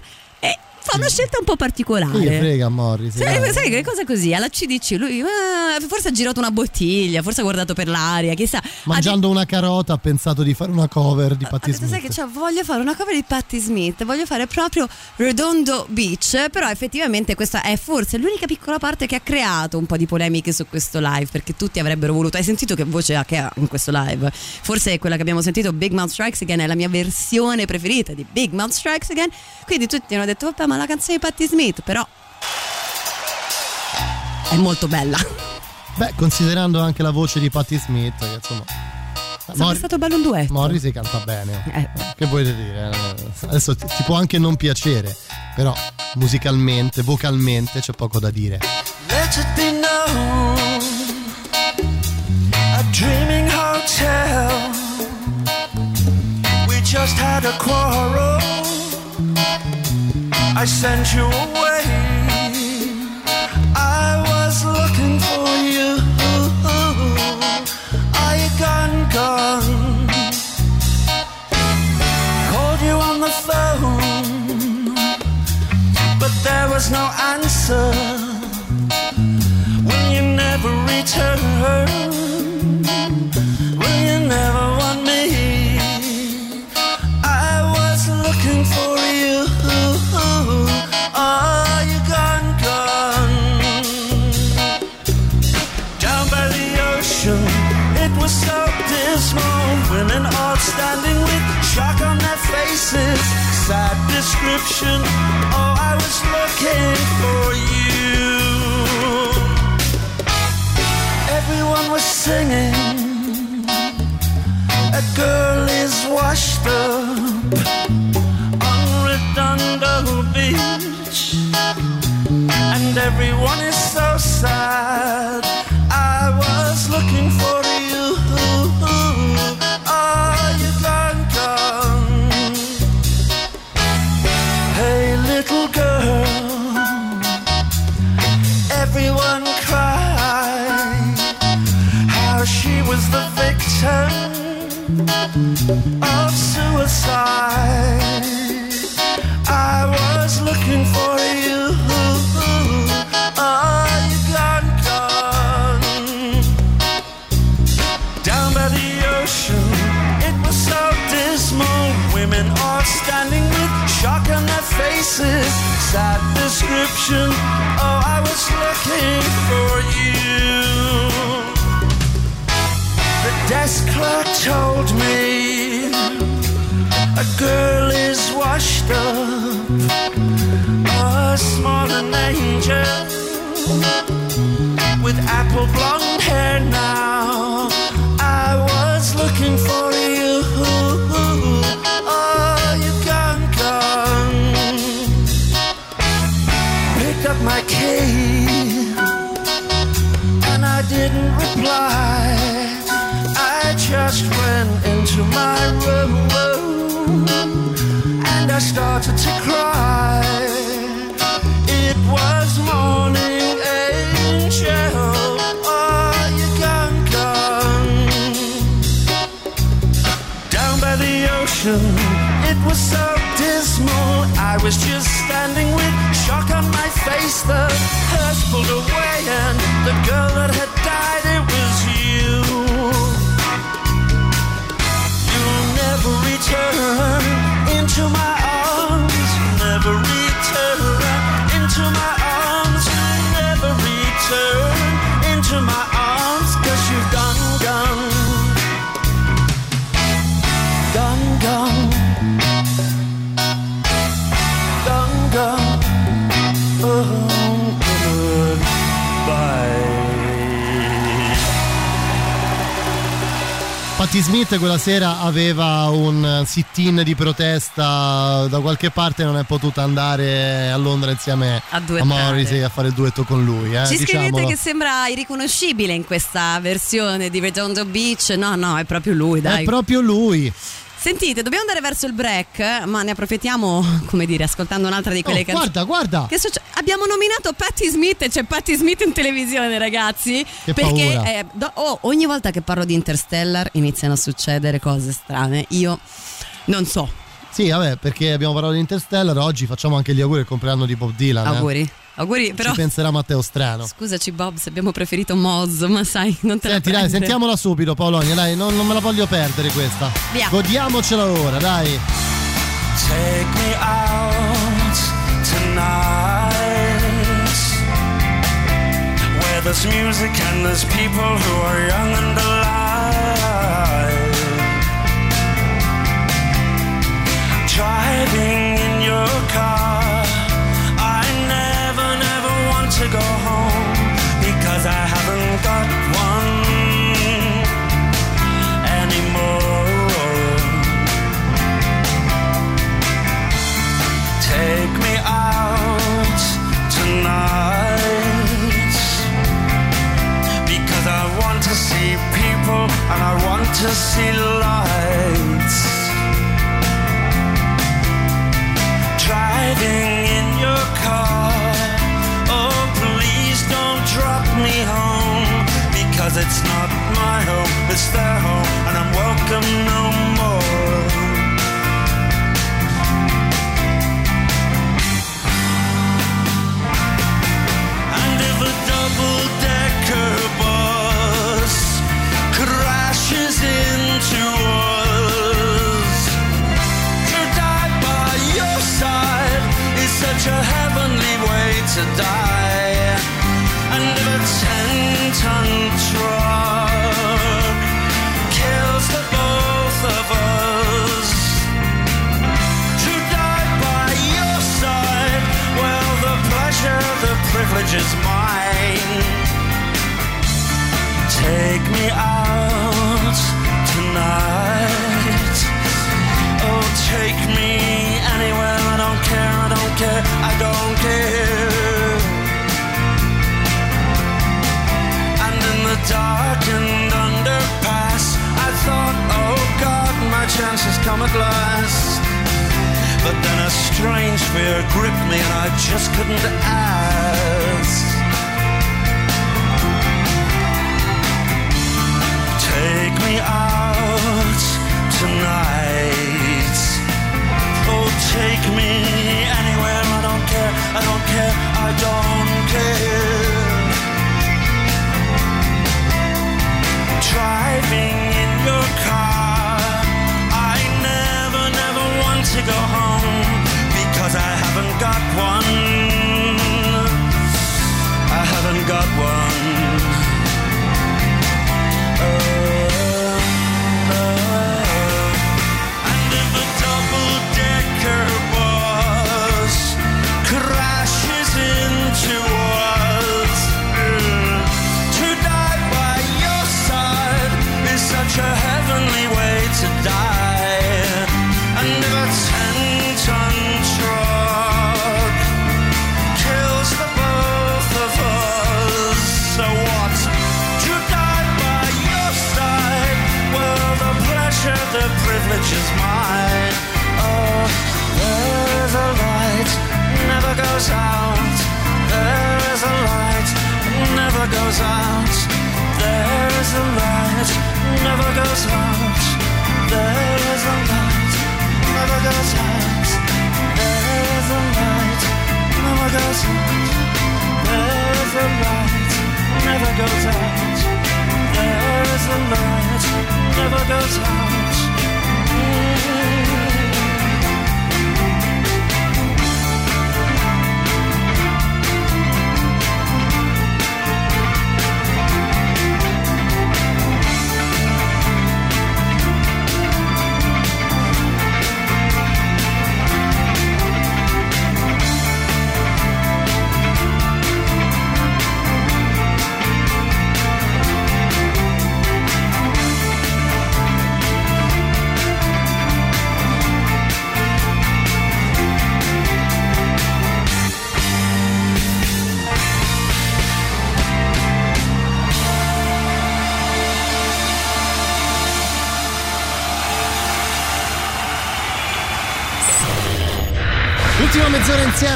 fa una scelta un po' particolare. Gli frega Morris? Sai, sai che cosa così? Alla CDC lui ah, forse ha girato una bottiglia, forse ha guardato per l'aria, chissà. Mangiando una carota ha pensato di fare una cover di Patti detto, sai Smith. che c'ho, voglio fare una cover di Patti Smith, voglio fare proprio Redondo Beach, però effettivamente questa è forse l'unica piccola parte che ha creato un po' di polemiche su questo live, perché tutti avrebbero voluto, hai sentito che voce ha che ha in questo live? Forse quella che abbiamo sentito, Big Mouth Strikes Again, è la mia versione preferita di Big Mouth Strikes Again, quindi tutti hanno detto, vabbè ma la canzone di Patti Smith, però è molto bella. Beh, considerando anche la voce di Patti Smith, che insomma. Sarebbe stato bello un duetto. Morris si canta bene. Eh. Che volete dire? Adesso ti, ti può anche non piacere, però musicalmente, vocalmente c'è poco da dire. Let it be known, a dreaming hotel. We just had a quarrel. I sent you away. I was looking for you. Are you gone, gone? Called you on the phone, but there was no answer. Will you never return? Sad description. Oh, I was looking for you. Everyone was singing. A girl is washed up on Redondo Beach, and everyone is so sad. I was looking for of suicide. I was looking for you. Are you gone, gone? Down by the ocean, it was so dismal. Women all standing with shock on their faces. Sad description. Oh, I was looking for you. Desk clerk told me a girl is washed up, a small an angel with apple blonde hair now. Smith quella sera aveva un sit-in di protesta da qualche parte non è potuta andare a Londra insieme A a. Morrissey a fare il duetto con lui. Eh, Ci scrivete diciamolo. che sembra irriconoscibile in questa versione di Redondo Beach. No, no, è proprio lui, dai. È proprio lui. Sentite, dobbiamo andare verso il break, ma ne approfittiamo, come dire, ascoltando un'altra di quelle Oh, canzoni. guarda, guarda. Che succe- Abbiamo nominato Patti Smith e c'è Patti Smith in televisione, ragazzi. Che perché eh, do- oh, ogni volta che parlo di Interstellar iniziano a succedere cose strane. Io non so. Sì, vabbè, perché abbiamo parlato di Interstellar, oggi facciamo anche gli auguri al compleanno di Bob Dylan. eh. Auguri. Però. Ci penserà Matteo Strano. Scusaci, Bob, se abbiamo preferito Moz, ma sai, non te Senti, la dai, sentiamola subito, Paolonia, dai, non, non me la voglio perdere questa. Via. Godiamocela ora, dai. Take me out tonight Where there's music and there's people who are young and alive Driving in your car to go home Because I haven't got one anymore Take me out tonight because I want to see people and I want to see lights. Driving because it's not my home, it's their home, and I'm welcome no more. And if a double-decker bus crashes into us, to die by your side is such a heavenly way to die.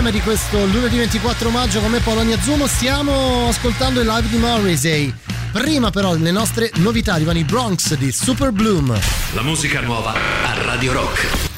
Insieme di questo lunedì 24 maggio con me Polonia Zumo. Stiamo ascoltando il live di Morrissey. Prima però le nostre novità arrivano i Bronx di Super Bloom. La musica nuova a Radio Rock.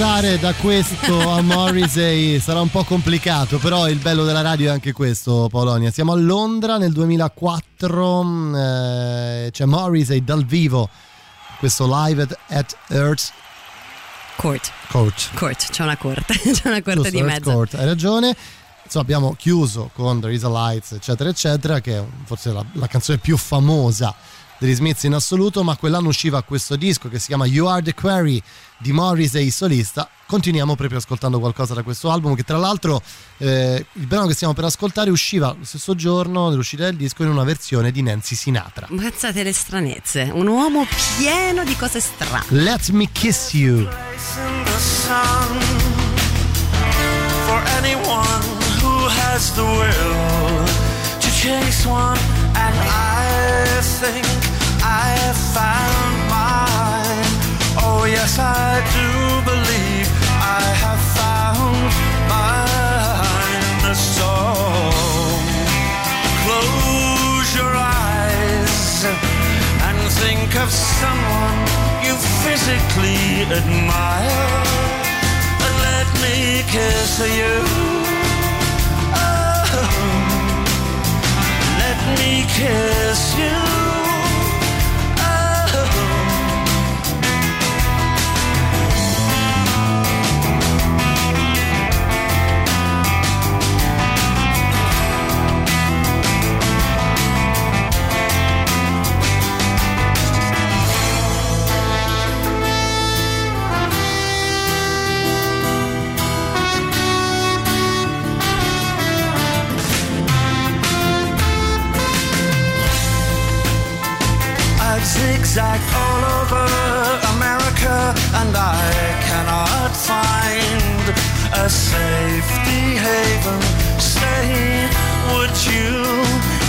Passare da questo a Morrissey sarà un po' complicato, però il bello della radio è anche questo, Polonia. Siamo a Londra nel 2004, eh, c'è Morrissey dal vivo, questo live at, at Earth Court. Court. Court, c'è una corte, c'è una corte Giusto, di Earth mezzo. Court, hai ragione. Insomma, abbiamo chiuso con There is a Lights, eccetera, eccetera, che è forse la, la canzone più famosa degli Smiths in assoluto, ma quell'anno usciva questo disco che si chiama You Are the Query di Morrissey solista. Continuiamo proprio ascoltando qualcosa da questo album, che tra l'altro eh, il brano che stiamo per ascoltare usciva lo stesso giorno dell'uscita del disco in una versione di Nancy Sinatra. Pensate le stranezze, un uomo pieno di cose strane. Let me kiss you. for anyone who has the will to chase one and I think found mine oh yes I do believe I have found mine so close your eyes and think of someone you physically admire and let me kiss you. Oh, let me kiss you. I've zigzagged all over America and I cannot find a safety haven. Say, would you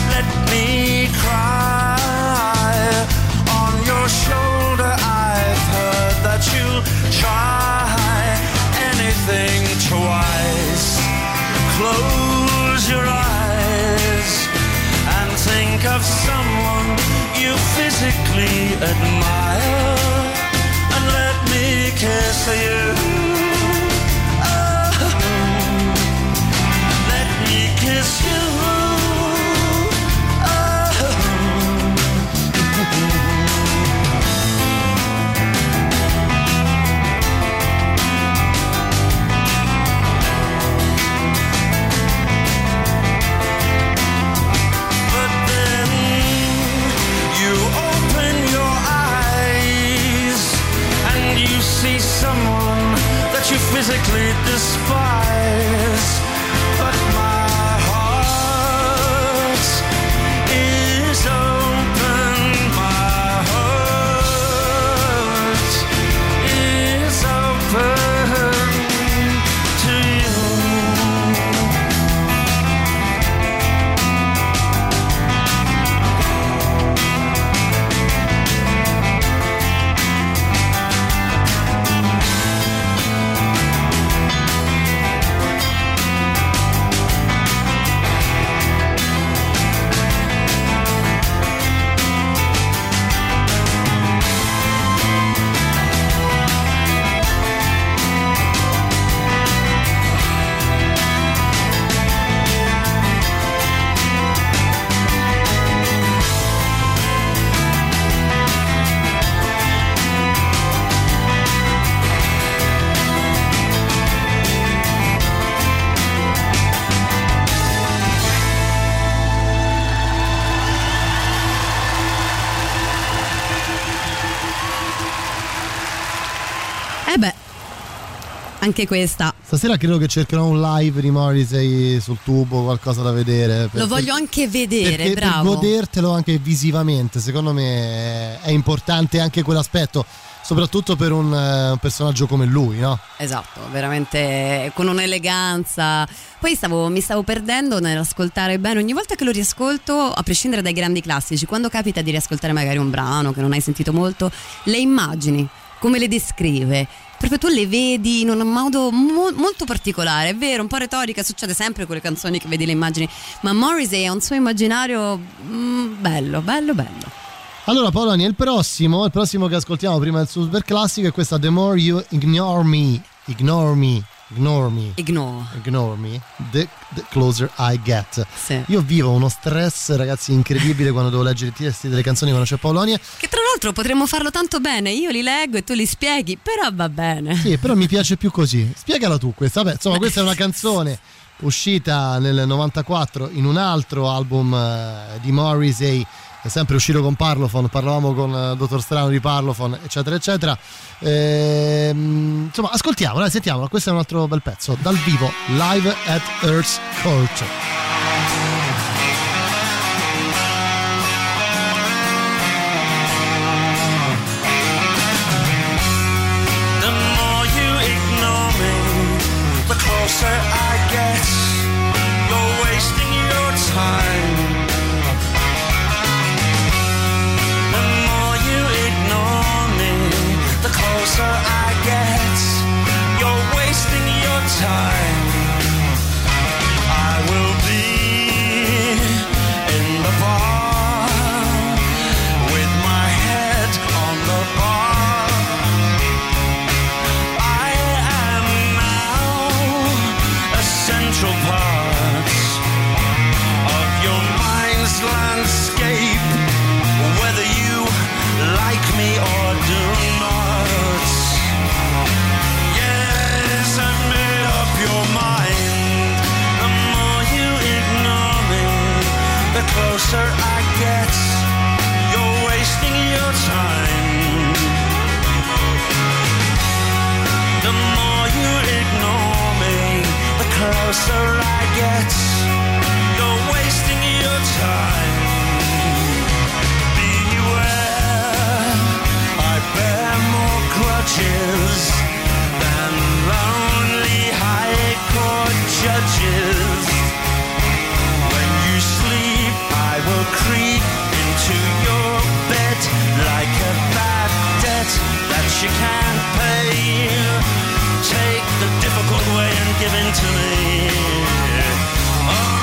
let me cry on your shoulder? I've heard that you try anything twice. Close your eyes think of someone you physically admire and let me kiss you. Oh, let me kiss you. Physically despise. Eh beh, anche questa. Stasera credo che cercherò un live di Morrissey sul tubo, qualcosa da vedere. per- Lo voglio anche vedere, perché bravo. Per godertelo anche visivamente, secondo me è importante anche quell'aspetto, soprattutto per un, eh, un personaggio come lui, no? Esatto, veramente con un'eleganza. Poi stavo- mi stavo perdendo nell'ascoltare bene, ogni volta che lo riascolto, a prescindere dai grandi classici, quando capita di riascoltare magari un brano che non hai sentito molto, le immagini, come le descrive. Proprio tu le vedi in un modo mo- molto particolare, è vero, un po' retorica, succede sempre con le canzoni che vedi le immagini, ma Morrissey ha un suo immaginario mm, bello, bello, bello. Allora Poloni, il prossimo, il prossimo che ascoltiamo prima del super classico è questa The More You Ignore Me, Ignore Me, Ignore Me, Ignore, ignore Me, the, the Closer I Get. Io vivo uno stress ragazzi incredibile quando devo leggere i testi delle canzoni quando c'è Polonia. Che tra l'altro potremmo farlo tanto bene, io li leggo e tu li spieghi, però va bene. Sì, però mi piace più così. Spiegala tu questa. Vabbè, insomma, questa è una canzone uscita nel 94 in un altro album eh, di Morrissey è sempre uscito con Parlophone, parlavamo con il dottor Strano di Parlophone, eccetera, eccetera. Ehm, insomma, ascoltiamo, dai, sentiamolo. Questo è un altro bel pezzo dal vivo, live at Earth's Court. Closer I get. You're wasting your time. The more you ignore me, the closer I get. You're wasting your time. Beware, I bear more grudges than lonely high court judges. You can't pay. Take the difficult way and give in to me. Oh,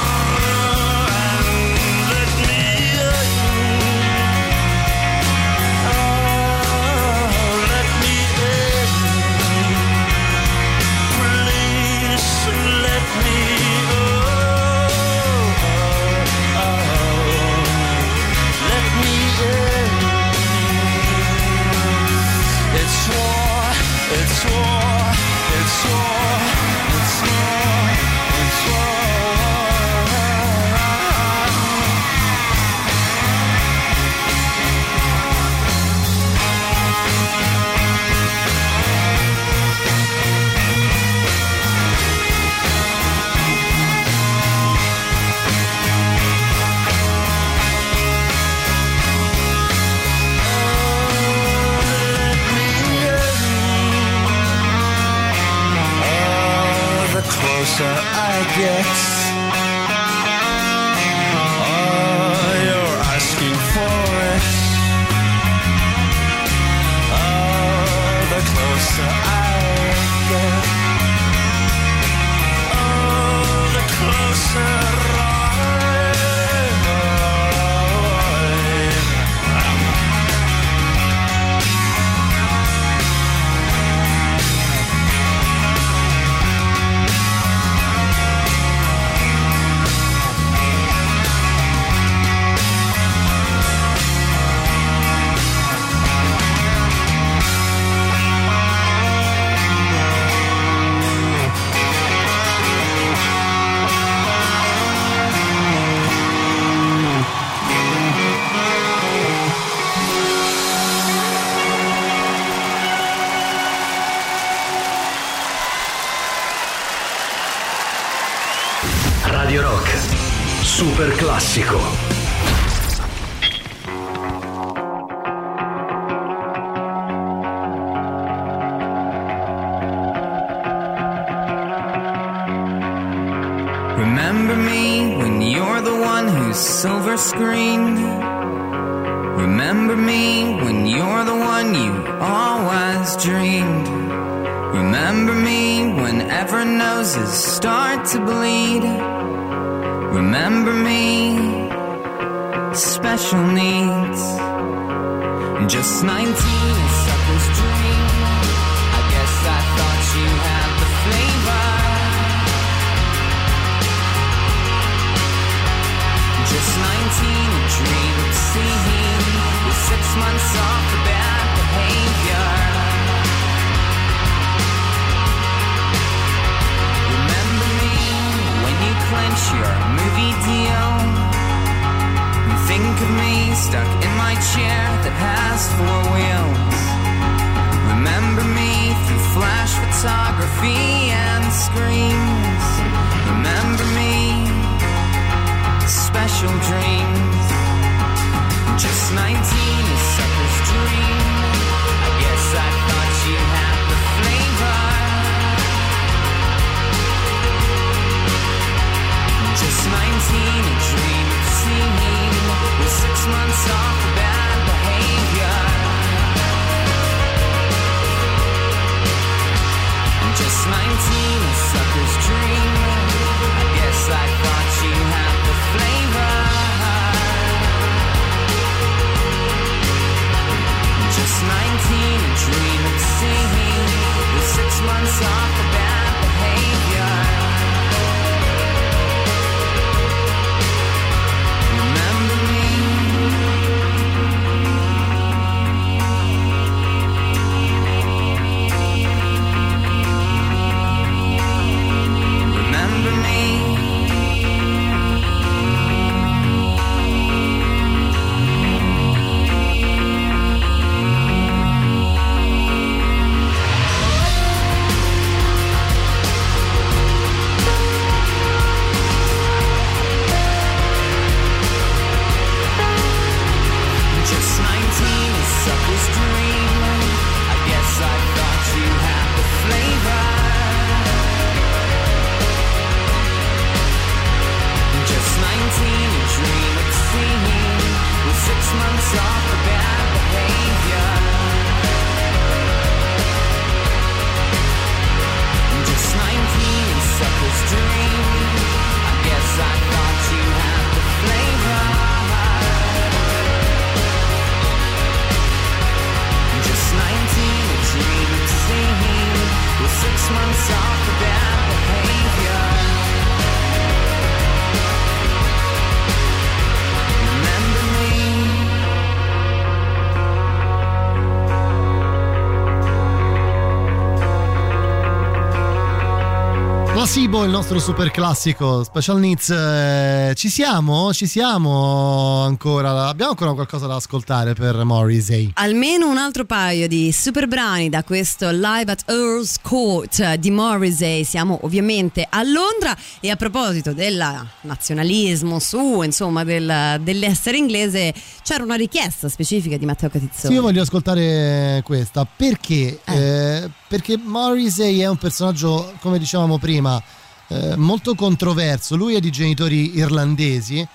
Placebo, il nostro super classico Special Needs. eh, ci siamo? Ci siamo ancora? Abbiamo ancora qualcosa da ascoltare per Morrissey? Almeno un altro paio di super brani da questo Live at Earl's Court di Morrissey. Siamo ovviamente a Londra e a proposito del nazionalismo su, insomma, del- dell'essere inglese, c'era una richiesta specifica di Matteo Catizzoni. Sì, io voglio ascoltare questa perché? Eh, perché Morrissey è un personaggio, come dicevamo prima, eh, molto controverso. Lui è di genitori irlandesi,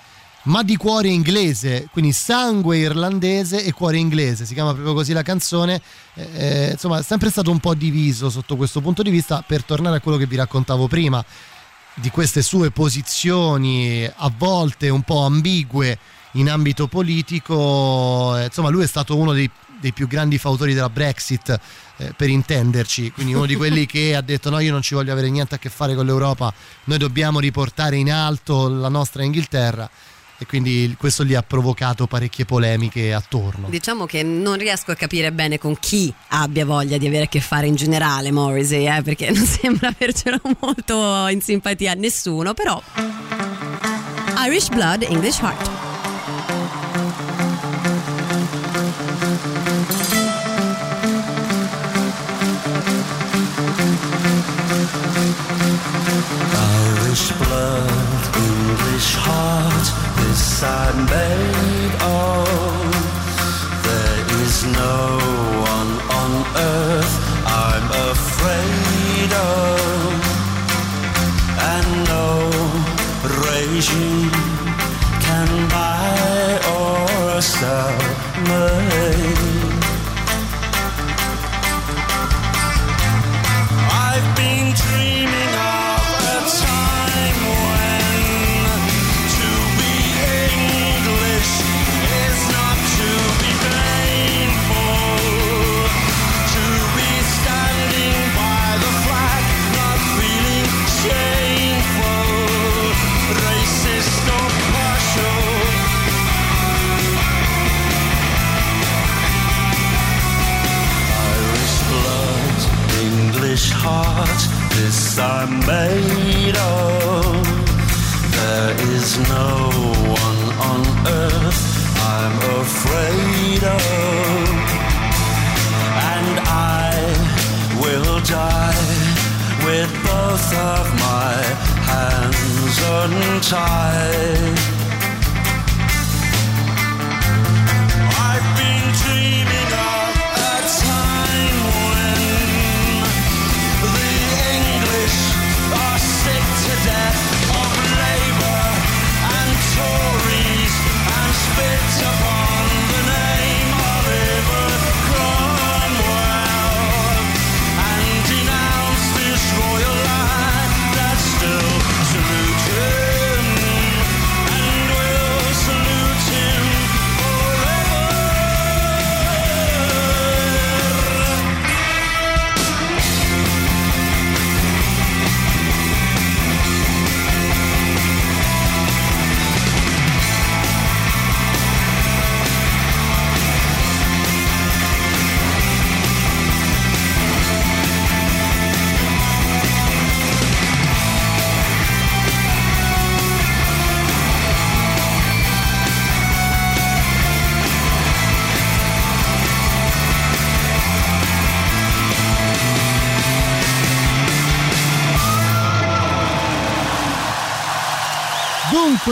ma di cuore inglese, quindi sangue irlandese e cuore inglese. Si chiama proprio così la canzone. Eh, eh, insomma, è sempre stato un po' diviso sotto questo punto di vista. Per tornare a quello che vi raccontavo prima, di queste sue posizioni a volte un po' ambigue in ambito politico. Eh, Insomma, lui è stato uno dei, dei più grandi fautori della Brexit, eh, per intenderci, quindi uno di quelli che ha detto no, io non ci voglio avere niente a che fare con l'Europa, noi dobbiamo riportare in alto la nostra Inghilterra. E quindi questo gli ha provocato parecchie polemiche attorno. Diciamo che non riesco a capire bene con chi abbia voglia di avere a che fare in generale Morrissey, eh, perché non sembra avercelo molto in simpatia a nessuno, però Irish Blood, English Heart. English heart, this I'm made of. There is no one on earth I'm afraid of, and no regime can buy or sell me. And I will die with both of my hands untied.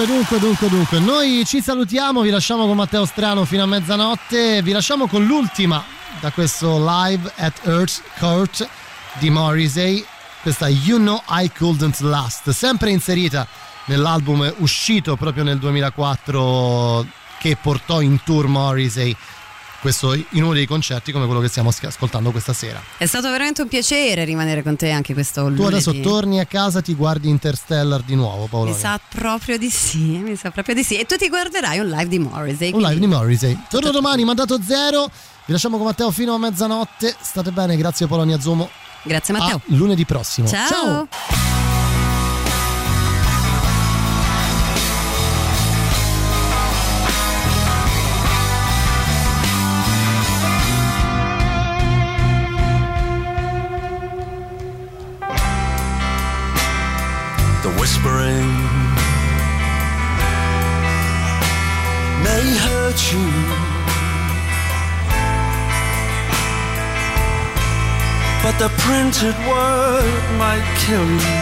Dunque, dunque, dunque, dunque, noi ci salutiamo, vi lasciamo con Matteo Strano fino a mezzanotte, vi lasciamo con l'ultima da questo live at Earth Court di Morrissey, questa You Know I Couldn't Last, sempre inserita nell'album uscito proprio nel 2004 che portò in tour Morrissey questo in uno dei concerti come quello che stiamo ascoltando questa sera. È stato veramente un piacere rimanere con te anche questo Tu lunedì. adesso torni a casa, ti guardi Interstellar di nuovo, Paolo. Mi sa proprio di sì, mi sa proprio di sì. E tu ti guarderai un live di Morrissey. Un live quindi- di Morrissey. Torno domani, mandato zero. Vi lasciamo con Matteo fino a mezzanotte. State bene, grazie Polonia Zomo. Grazie Matteo. A lunedì prossimo. Ciao. the you. But the printed word might kill you.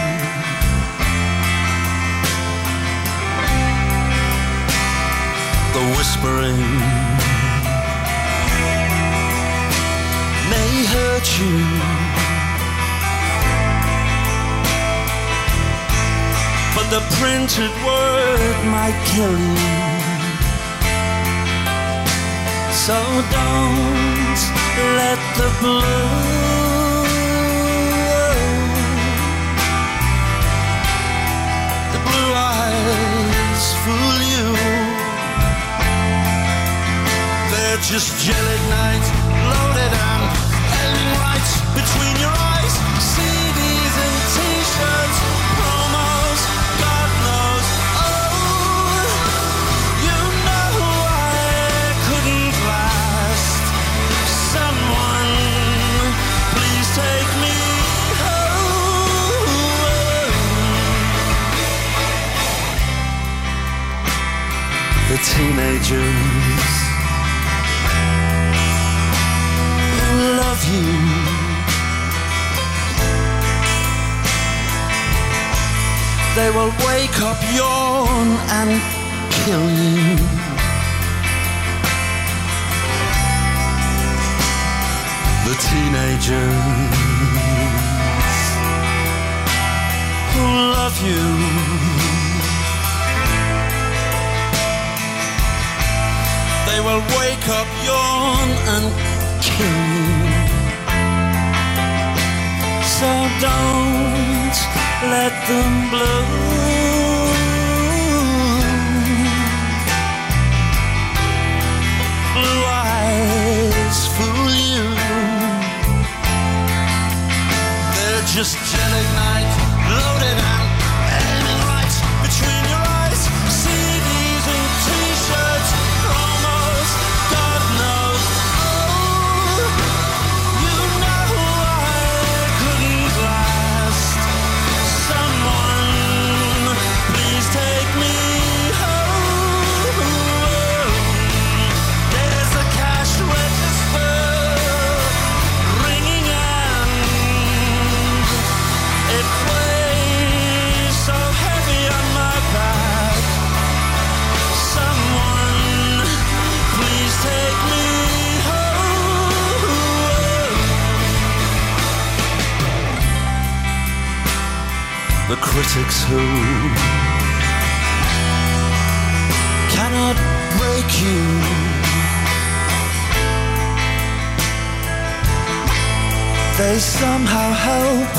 The whispering may hurt you. but the printed word might kill you. So don't let the blue, the blue eyes fool you. They're just gelic nights loaded and teenagers who love you. They will wake up, yawn, and kill you. The teenagers who love you. They will wake up, yawn, and kill you. So don't let them blow. Blue eyes fool you. They're just gelic night critics who cannot break you. They somehow help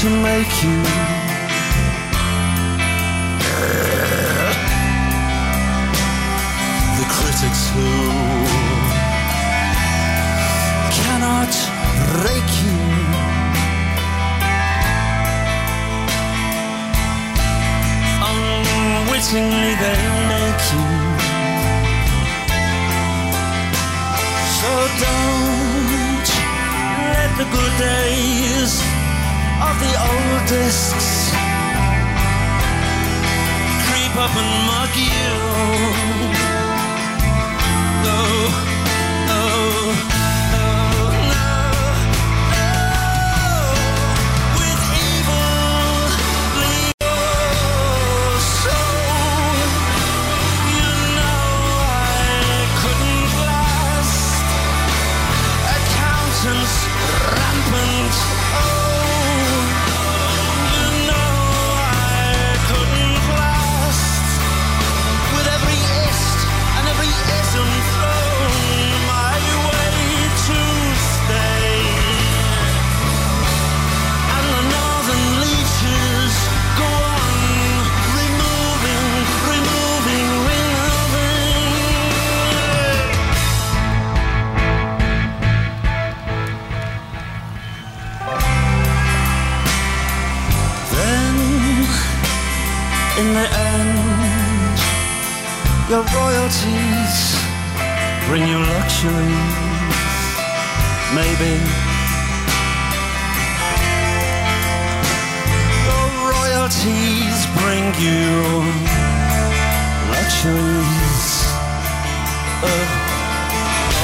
to make you. Don't let the good days of the old discs creep up and mug you. No, your royalties bring you luxuries. Maybe your royalties bring you luxuries. Uh,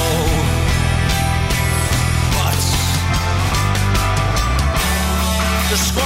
oh, but the squalor